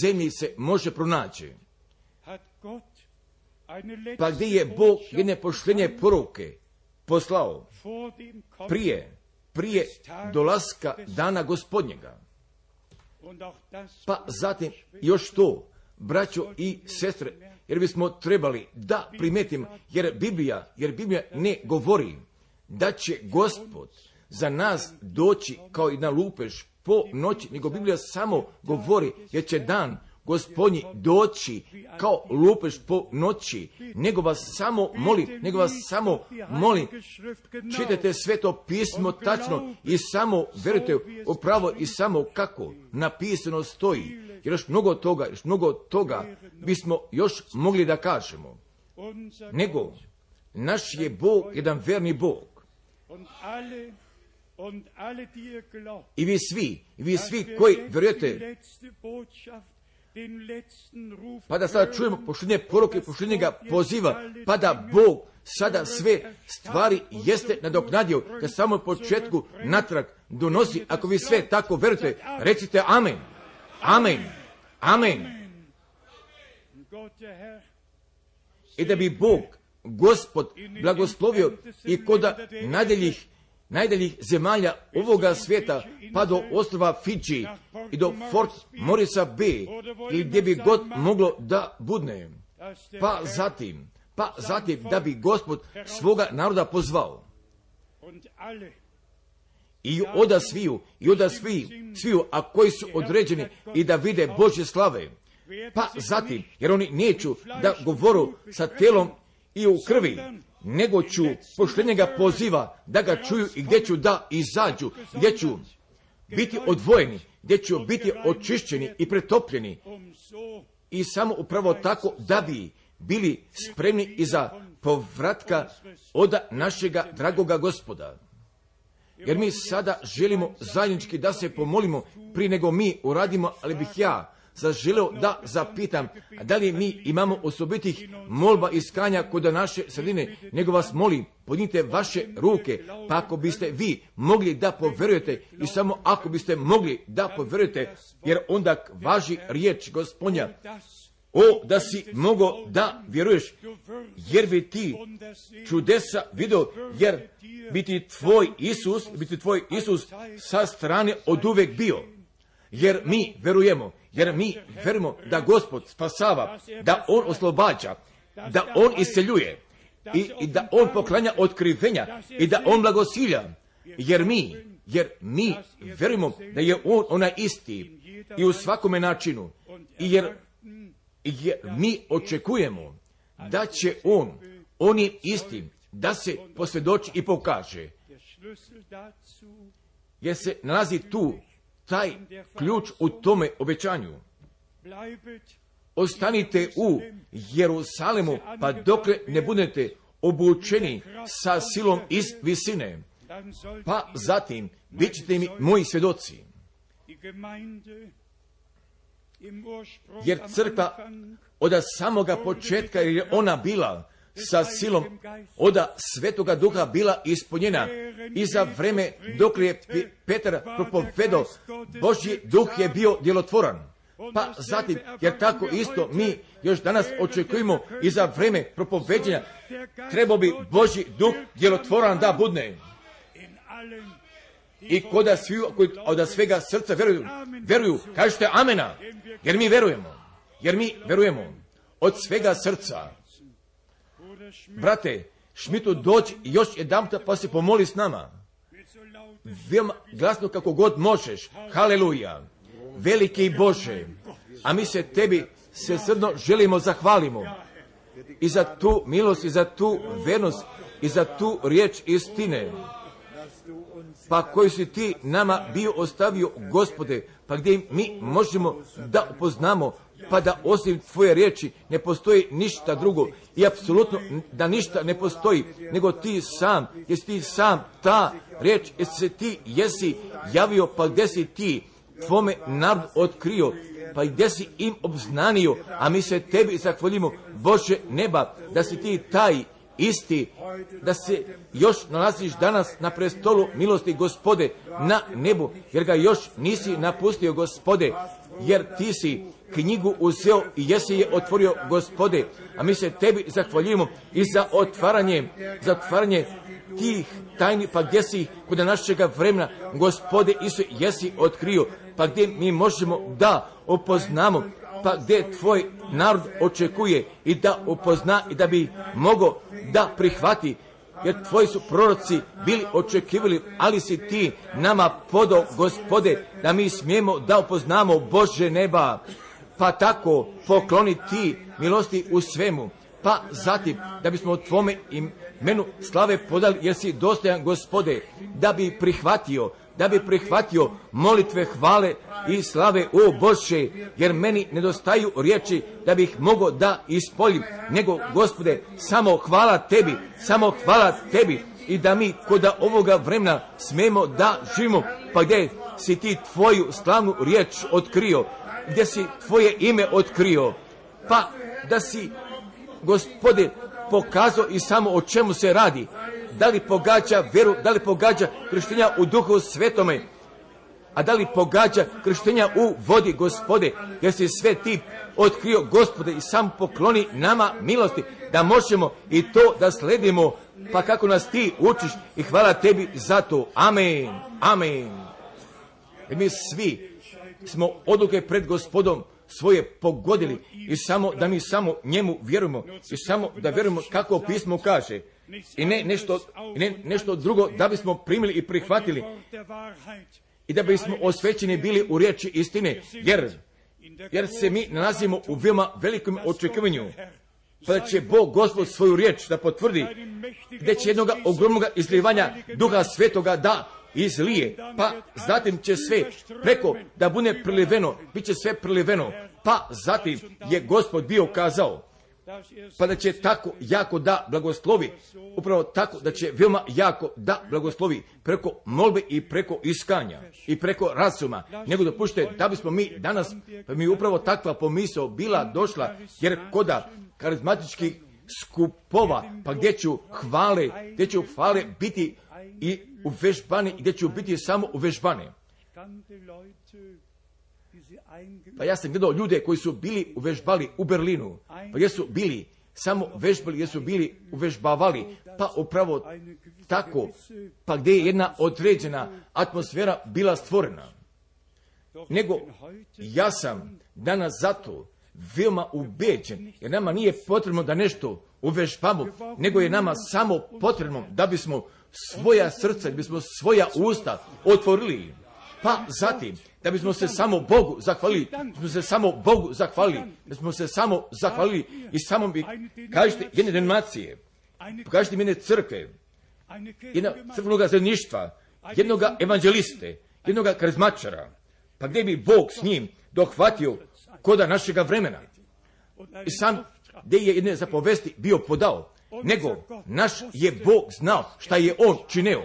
zemlji se može pronaći. Pa gdje je Bog jedne poštenje poruke poslao prije, prije dolaska dana gospodnjega. Pa zatim još to, braćo i sestre, jer bismo trebali da primetim, jer Biblija, jer Biblija ne govori da će gospod za nas doći kao i na lupež po noći, nego Biblija samo govori jer će dan gospodnji doći kao lupež po noći, nego vas samo moli, nego vas samo moli, čitajte sveto pismo tačno i samo verujte upravo i samo kako napisano stoji. Jer još mnogo toga, još mnogo toga bismo još mogli da kažemo. Nego, naš je Bog jedan verni Bog. I vi svi, i vi svi koji Ruf pa da sada čujemo poštenje poruke, Gott jetzt poziva, pa da Bog sada sve stvari jeste nadoknadio, da samo početku natrag donosi, ako vi sve tako verujete, recite amen, amen, amen. I da bi Bog, gospod, blagoslovio i koda najdeljih, najdeljih zemalja ovoga svijeta, pa do ostrova Fidži i do Fort Morisa B, ili gdje bi god moglo da budne. Pa zatim, pa zatim da bi gospod svoga naroda pozvao. I oda sviju, i oda svi, sviju, a koji su određeni i da vide Božje slave. Pa zatim, jer oni neću da govoru sa telom i u krvi, nego ću poštenjega poziva da ga čuju i gdje ću da izađu, gdje ću biti odvojeni, gdje ću biti očišćeni i pretopljeni i samo upravo tako da bi bili spremni i za povratka od našega dragoga gospoda. Jer mi sada želimo zajednički da se pomolimo prije nego mi uradimo, ali bih ja zaželeo da zapitam da li mi imamo osobitih molba i skanja kod naše sredine, nego vas molim, podnite vaše ruke, pa ako biste vi mogli da poverujete i samo ako biste mogli da poverujete, jer onda važi riječ gospodnja, o da si mogo da vjeruješ, jer bi ti čudesa video, jer bi ti tvoj Isus, bi ti tvoj Isus sa strane od uvek bio. Jer mi verujemo, jer mi verujemo da Gospod spasava, da On oslobađa, da On isceljuje i, i da On poklanja otkrivenja i da On blagosilja. Jer mi, jer mi verujemo da je On onaj isti i u svakome načinu. I jer jer mi očekujemo da će on onim istim da se posvjedoči i pokaže. Jer se nalazi tu taj ključ u tome obećanju. Ostanite u Jerusalemu, pa dokle ne budete obučeni sa silom iz visine. Pa zatim bit ćete mi moji svjedoci. Jer crkva od samoga početka, jer je ona bila sa silom oda svetoga duha bila ispunjena i za vreme dok je Pe- Petar propovedao, Božji duh je bio djelotvoran. Pa zatim, jer tako isto mi još danas očekujemo i za vreme propoveđenja, trebao bi Božji duh djelotvoran da budne. I koda svi koji od svega srca veruju, veruju, kažete amena, jer mi verujemo, jer mi verujemo od svega srca. Brate, Šmitu dođi još jedan pa se pomoli s nama. Veoma glasno kako god možeš. Haleluja. Veliki Bože, a mi se tebi se srdno želimo zahvalimo i za tu milost i za tu vernost i za tu riječ istine. Pa koju si ti nama bio ostavio, gospode, pa gdje mi možemo da upoznamo, pa da osim tvoje riječi ne postoji ništa drugo i apsolutno da ništa ne postoji, nego ti sam, jesi ti sam ta riječ, jesi se ti jesi javio, pa gdje si ti? Tvome narod otkrio, pa gdje si im obznanio, a mi se tebi zahvalimo, Bože neba, da si ti taj isti, da se još nalaziš danas na prestolu milosti gospode na nebu, jer ga još nisi napustio gospode, jer ti si knjigu uzeo i jesi je otvorio gospode, a mi se tebi zahvaljujemo i za otvaranje, za otvaranje tih tajni, pa gdje si kod našega vremena, gospode Isu, jesi otkrio, pa gdje mi možemo da opoznamo, pa gdje tvoj narod očekuje i da upozna i da bi mogao da prihvati, jer tvoji su proroci bili očekivali, ali si ti nama podo, gospode, da mi smijemo da upoznamo Bože neba, pa tako pokloni ti milosti u svemu, pa zatim da bismo tvome imenu slave podali, jer si dostojan gospode, da bi prihvatio, da bi prihvatio molitve hvale i slave o Bože, jer meni nedostaju riječi da bih mogao da ispoljim, nego gospode, samo hvala tebi, samo hvala tebi. I da mi kod ovoga vremena smemo da živimo, pa gdje si ti tvoju slavnu riječ otkrio, gdje si tvoje ime otkrio, pa da si gospode pokazao i samo o čemu se radi, da li pogađa vjeru, da li pogađa krštenja u duhu svetome, a da li pogađa krštenja u vodi gospode, jer si sve ti otkrio gospode i sam pokloni nama milosti, da možemo i to da sledimo, pa kako nas ti učiš i hvala tebi za to. Amen, amen. I mi svi smo odluke pred gospodom svoje pogodili i samo da mi samo njemu vjerujemo i samo da vjerujemo kako pismo kaže. I ne nešto, ne nešto drugo da bismo primili i prihvatili i da bismo osvećeni bili u riječi istine, jer, jer se mi nalazimo u veoma velikom očekivanju, pa da će Bog Gospod svoju riječ da potvrdi, gdje će jednog ogromnog izlivanja duha svetoga da izlije, pa zatim će sve preko da bude priliveno, bit će sve priliveno, pa zatim je Gospod bio kazao, pa da će tako jako da blagoslovi, upravo tako da će veoma jako da blagoslovi preko molbe i preko iskanja i preko razuma, nego dopušte da bismo mi danas, pa mi upravo takva pomisao bila došla, jer koda karizmatičkih skupova, pa gdje ću hvale, gdje ću hvale biti i uvežbane, i gdje ću biti samo eingeübt Pa ja sam gledao ljude koji su bili uvežbali u Berlinu. Pa jesu bili samo vežbali, jesu bili uvežbavali. Pa upravo tako, pa gdje je jedna određena atmosfera bila stvorena. Nego ja sam danas zato veoma ubeđen, jer nama nije potrebno da nešto uvežbamo, nego je nama samo potrebno da bismo svoja srca, da bismo svoja usta otvorili. Pa zatim, da bismo se samo Bogu zahvalili, da bismo se samo Bogu zahvalili, da bismo se samo zahvalili i samo bi, kažete, jedne denominacije, pokažite mi jedne crkve, jedna crkvenog zajedništva, jednog evanđeliste, jednog karizmačara, pa gdje bi Bog s njim dohvatio koda našega vremena. I sam gdje je jedne zapovesti bio podao, nego naš je Bog znao šta je on činio.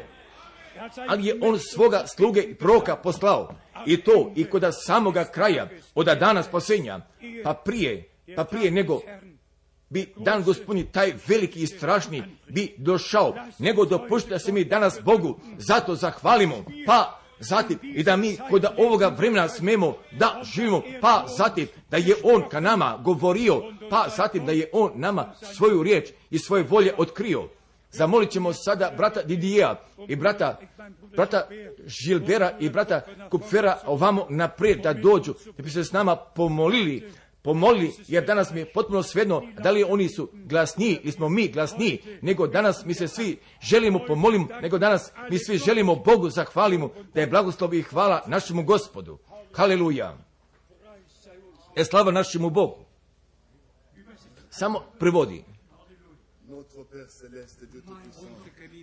Ali je on svoga sluge i proka poslao. I to i kod samoga kraja, od dana spasenja, pa prije, pa prije nego bi dan gospodin taj veliki i strašni bi došao, nego dopušta se mi danas Bogu zato zahvalimo, pa zatim i da mi kod ovoga vremena smemo da živimo, pa zatim da je On ka nama govorio, pa zatim da je On nama svoju riječ i svoje volje otkrio. Zamolit ćemo sada brata Didija i brata, brata Žilbera i brata Kupfera ovamo naprijed da dođu, da bi se s nama pomolili pomolili, jer danas mi je potpuno svedno da li oni su glasniji ili smo mi glasniji, nego danas mi se svi želimo pomolimo, nego danas mi svi želimo Bogu zahvalimo da je blagoslov i hvala našemu gospodu. Haleluja. E slava našemu Bogu. Samo prevodi.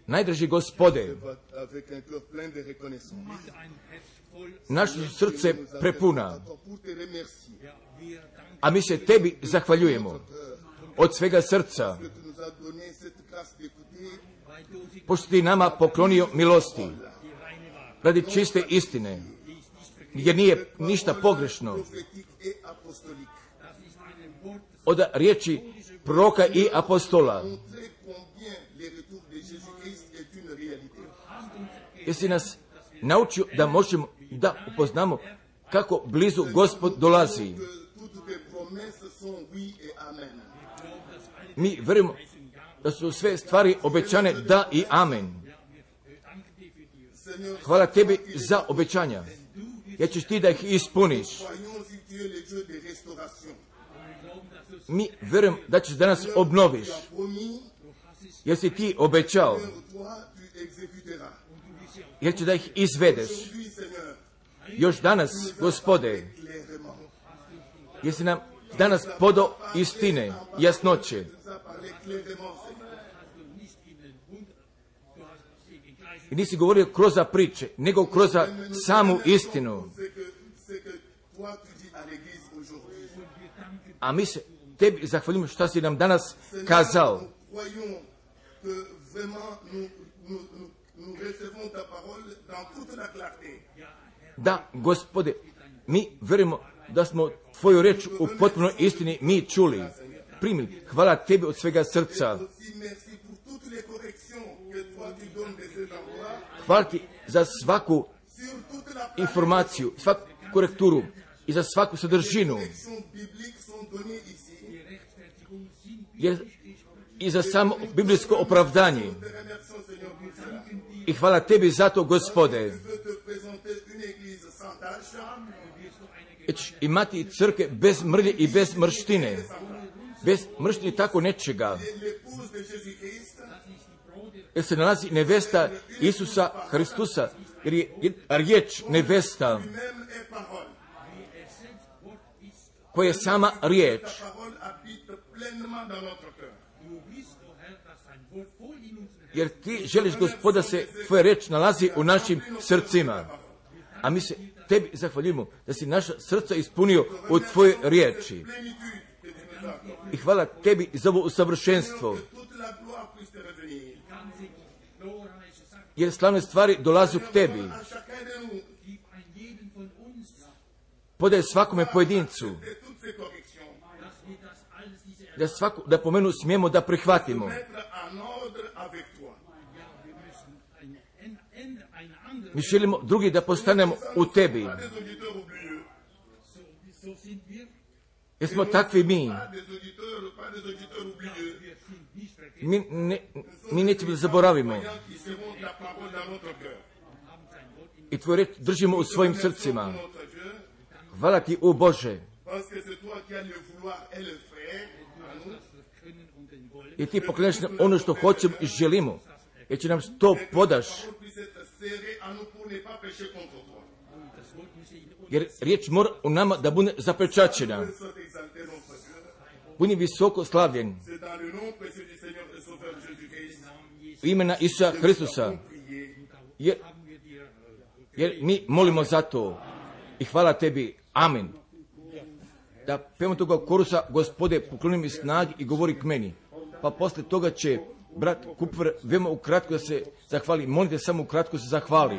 Najdraži gospode, naše srce prepuna a mi se tebi zahvaljujemo od svega srca, pošto ti nama poklonio milosti, radi čiste istine, jer nije ništa pogrešno od riječi proka i apostola. Jesi nas naučio da možemo da upoznamo kako blizu gospod dolazi. Mi vjerujemo da su sve stvari obećane da i amen. Hvala tebi za obećanja. Ja ćeš ti da ih ispuniš. Mi vjerujem da ćeš danas obnoviš. Jer si ti obećao. Jer će da ih izvedeš. Još danas, gospode, jesi nam danas podo istine, jasnoće. I nisi govorio kroz priče, nego kroz samu istinu. A mi se tebi zahvaljujemo što si nam danas kazao. Da, gospode, mi verujemo da smo tvoju reč u potpunoj istini mi čuli. Primi, hvala tebi od svega srca. Hvala ti za svaku informaciju, svaku korekturu i za svaku sadržinu. Jer i za samo biblijsko opravdanje. I hvala tebi za to, gospode imati crke bez mrlje i bez mrštine. Bez mrštine tako nečega. Jer se nalazi nevesta Isusa Hristusa, jer je riječ nevesta koja je sama riječ. Jer ti želiš gospoda se tvoja reč nalazi u našim srcima. A mi se tebi zahvaljujemo da si naša srca ispunio od tvoje riječi. I hvala tebi za ovo usavršenstvo. Jer slavne stvari dolazu k tebi. Podaj svakome pojedincu. Da, svaku, da pomenu smijemo da prihvatimo. Mi želimo drugi da postanemo u tebi. Jesmo takvi mi. Mi, ne, mi nećemo da zaboravimo. I tvoj reč držimo u svojim srcima. Hvala ti, o Bože. I ti pokreneš ono što hoćemo i želimo. Jer će nam to podaš jer riječ mora u nama da bude zapečačena. Bude visoko slavljen u imena Isusa Hristusa, jer, jer mi molimo za to i hvala tebi. Amen. Da pevamo toga korusa, gospode, pokloni mi snagi i govori k meni. Pa poslije toga će brat Kupver veoma ukratko da se zahvali. Molite samo ukratko se zahvali.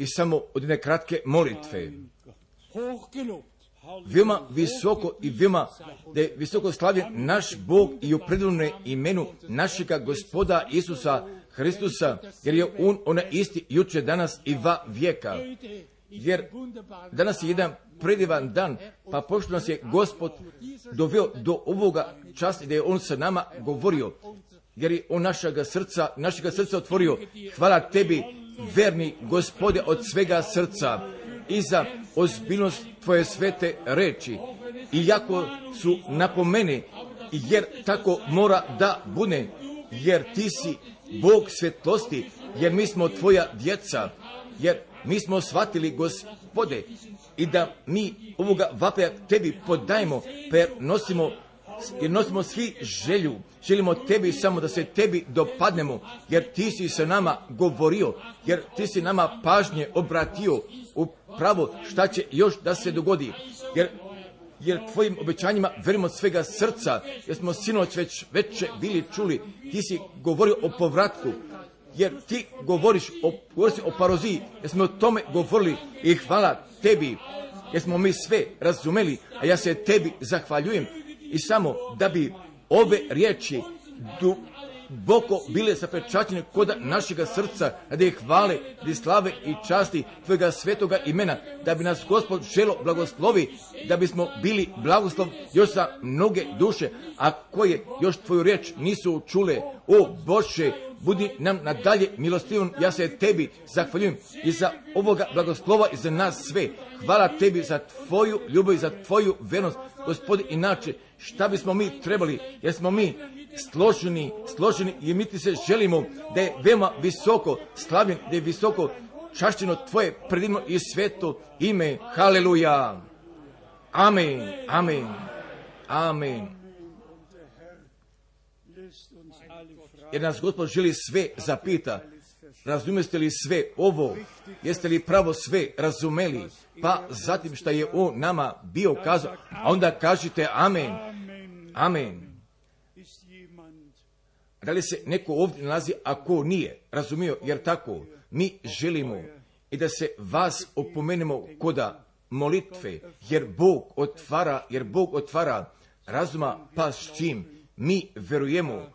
I samo od jedne kratke molitve. Veoma visoko i veoma da je visoko slavljen naš Bog i u predivnom imenu našega gospoda Isusa Hristusa, jer je on ona isti juče, danas i va vijeka. Jer danas je jedan predivan dan, pa pošto nas je Gospod doveo do ovoga časti da je on sa nama govorio, jer je on našega srca, našega srca otvorio. Hvala tebi, verni gospode, od svega srca i za ozbiljnost tvoje svete reči. Iako su napomene, jer tako mora da bude, jer ti si Bog svetlosti, jer mi smo tvoja djeca, jer mi smo shvatili, gospode, i da mi ovoga vapaja tebi podajemo, pa jer nosimo, svi želju, želimo tebi samo da se tebi dopadnemo, jer ti si sa nama govorio, jer ti si nama pažnje obratio. Upravo šta će još da se dogodi, jer jer tvojim obećanjima verimo svega srca, jer smo sinoć već veće bili čuli, ti si govorio o povratku, jer ti govoriš o, govoriš o paroziji, jer smo o tome govorili. I hvala tebi, jer smo mi sve razumeli, a ja se tebi zahvaljujem i samo da bi ove riječi duboko bile zapečaćene koda našega srca, da ih hvale, da slave i časti Tvojega svetoga imena, da bi nas Gospod želo blagoslovi, da bismo bili blagoslov još za mnoge duše, a koje još Tvoju riječ nisu čule. O Bože, budi nam nadalje milostivom, ja se tebi zahvaljujem i za ovoga blagoslova i za nas sve. Hvala tebi za tvoju ljubav i za tvoju vernost, gospodi, inače šta bismo mi trebali, jer smo mi složeni, složeni i mi ti se želimo da je veoma visoko slavljen, da je visoko čašćeno tvoje predivno i sveto ime. Haleluja. Amen, amen, amen. Jer nas Gospod želi sve zapita. Razumeste li sve ovo? Jeste li pravo sve razumeli? Pa zatim što je on nama bio kazao, a onda kažite amen, Amen. Da li se neko ovdje nalazi, a ko nije? Razumio, jer tako mi želimo i da se vas opomenemo koda molitve, jer Bog otvara, jer Bog otvara razuma, pa s čim mi verujemo,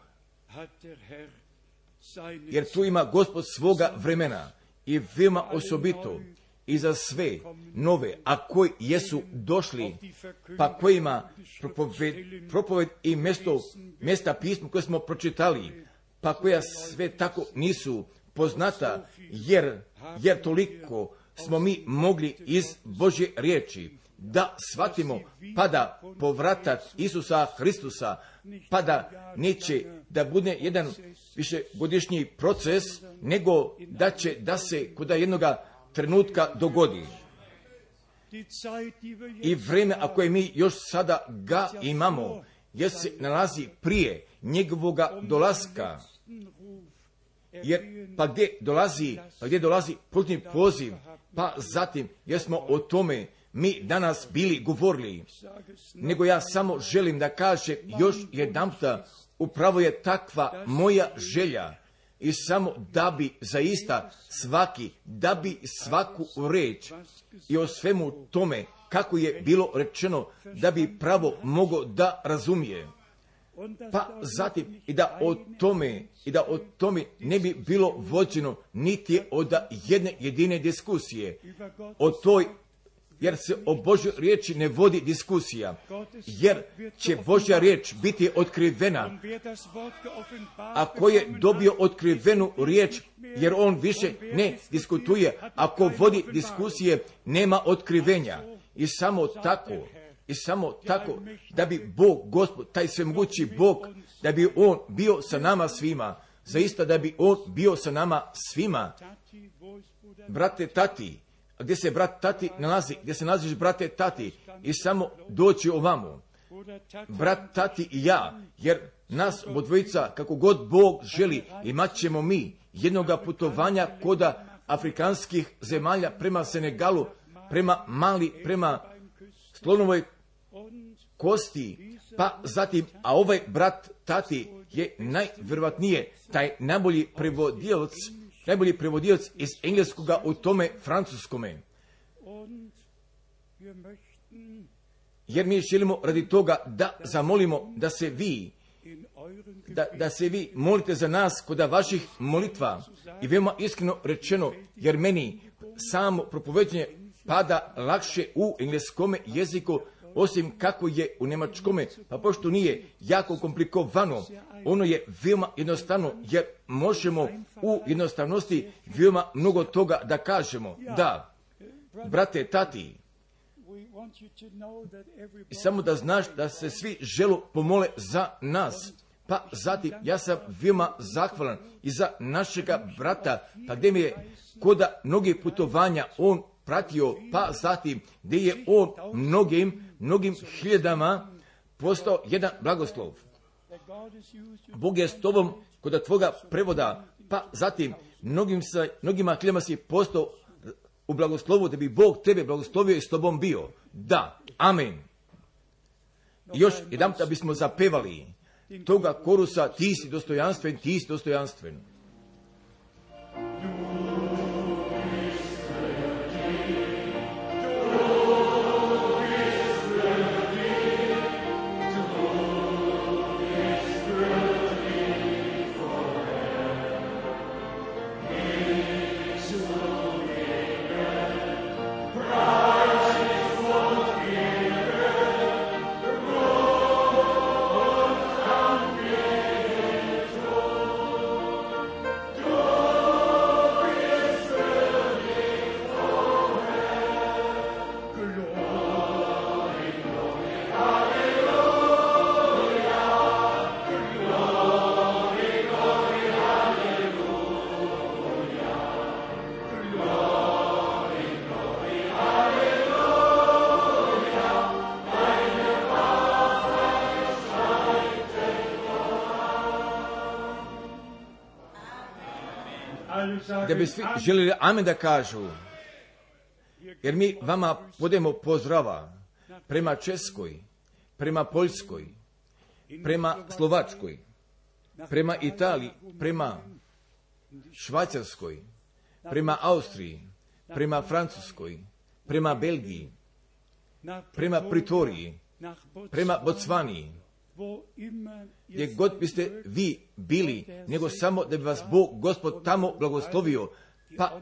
jer tu ima gospod svoga vremena i veoma osobito i za sve nove, a koji jesu došli, pa kojima propoved, propoved i mjesto, mjesta pisma koje smo pročitali, pa koja sve tako nisu poznata, jer, jer toliko smo mi mogli iz Božje riječi da shvatimo, pa da povratak Isusa Hristusa, pa da neće da bude jedan višegodišnji proces, nego da će da se kod jednoga trenutka dogodi. I jetzt vreme, ako je mi još sada ga imamo, jer se nalazi prije njegovoga dolaska, jer pa gdje dolazi, pa gdje dolazi putni poziv, pa zatim, jer smo o tome mi danas bili govorili, nego ja samo želim da kažem još jedanputa, upravo je takva moja želja i samo da bi zaista svaki, da bi svaku reč i o svemu tome kako je bilo rečeno da bi pravo mogao da razumije. Pa zatim i da o tome i da o tome ne bi bilo vođeno niti od jedne jedine diskusije o toj jer se o Božoj riječi ne vodi diskusija, jer će Božja riječ biti otkrivena. Ako je dobio otkrivenu riječ, jer on više ne diskutuje, ako vodi diskusije, nema otkrivenja. I samo tako, i samo tako da bi Bog, Gospod, taj svemogući Bog, da bi On bio sa nama svima, zaista da bi On bio sa nama svima. Brate, tati, a gdje se brat tati nalazi, gdje se nalaziš brate tati i samo doći ovamo. Brat tati i ja, jer nas dvojica, kako god Bog želi, imat ćemo mi jednoga putovanja koda afrikanskih zemalja prema Senegalu, prema Mali, prema slonovoj kosti, pa zatim, a ovaj brat tati je najvjerojatnije taj najbolji prevodilac najbolji prevodilac iz engleskoga u tome francuskome. Jer mi želimo radi toga da zamolimo da se vi da, da se vi molite za nas kod vaših molitva i veoma iskreno rečeno, jer meni samo propoveđenje pada lakše u engleskome jeziku osim kako je u njemačkome, pa pošto nije jako komplikovano, ono je veoma jednostavno, jer možemo u jednostavnosti veoma mnogo toga da kažemo. Da, brate, tati, samo da znaš da se svi želu pomole za nas. Pa zatim, ja sam veoma zahvalan i za našega brata, pa gdje mi je koda mnogih putovanja on pratio, pa zatim gdje je on mnogim, mnogim hiljadama postao jedan blagoslov. Bog je s tobom kod tvoga prevoda, pa zatim mnogim sa, mnogima hiljadama si postao u blagoslovu da bi Bog tebe blagoslovio i s tobom bio. Da, amen. Još jedan da bismo zapevali toga korusa, ti si dostojanstven, ti si dostojanstven. Bi svi željeli amen da kažu. Jer mi vama podemo pozdrava prema Českoj, prema Poljskoj, prema Slovačkoj, prema Italiji, prema Švacarskoj, prema Austriji, prema Francuskoj, prema Belgiji, prema Pritoriji, prema Bocvaniji, gdje god biste vi bili, nego samo da bi vas Bog, Gospod, tamo blagoslovio, pa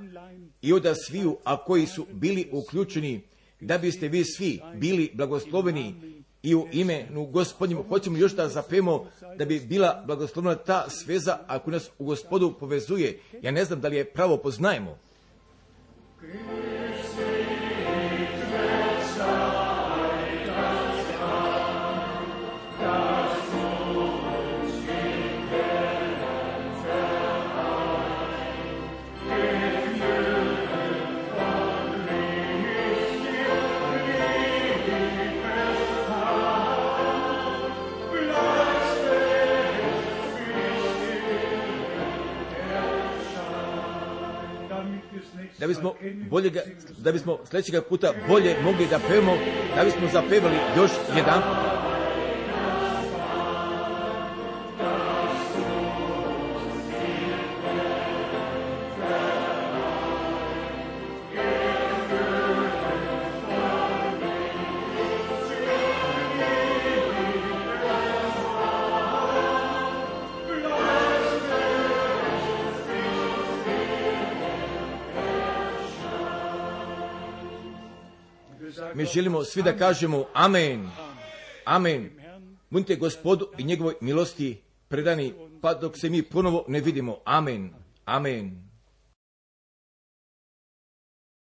i od sviju, a koji su bili uključeni, da biste vi svi bili blagosloveni i u imenu gospodinu. Hoćemo još da zapemo da bi bila blagoslovena ta sveza ako nas u gospodu povezuje. Ja ne znam da li je pravo poznajemo. Da bismo bolje ga, da bismo sljedećega puta bolje mogli da pevamo, da bismo zapevali još jedan želimo svi da kažemo amen, amen. Budite gospodu i njegovoj milosti predani, pa dok se mi ponovo ne vidimo. Amen, amen.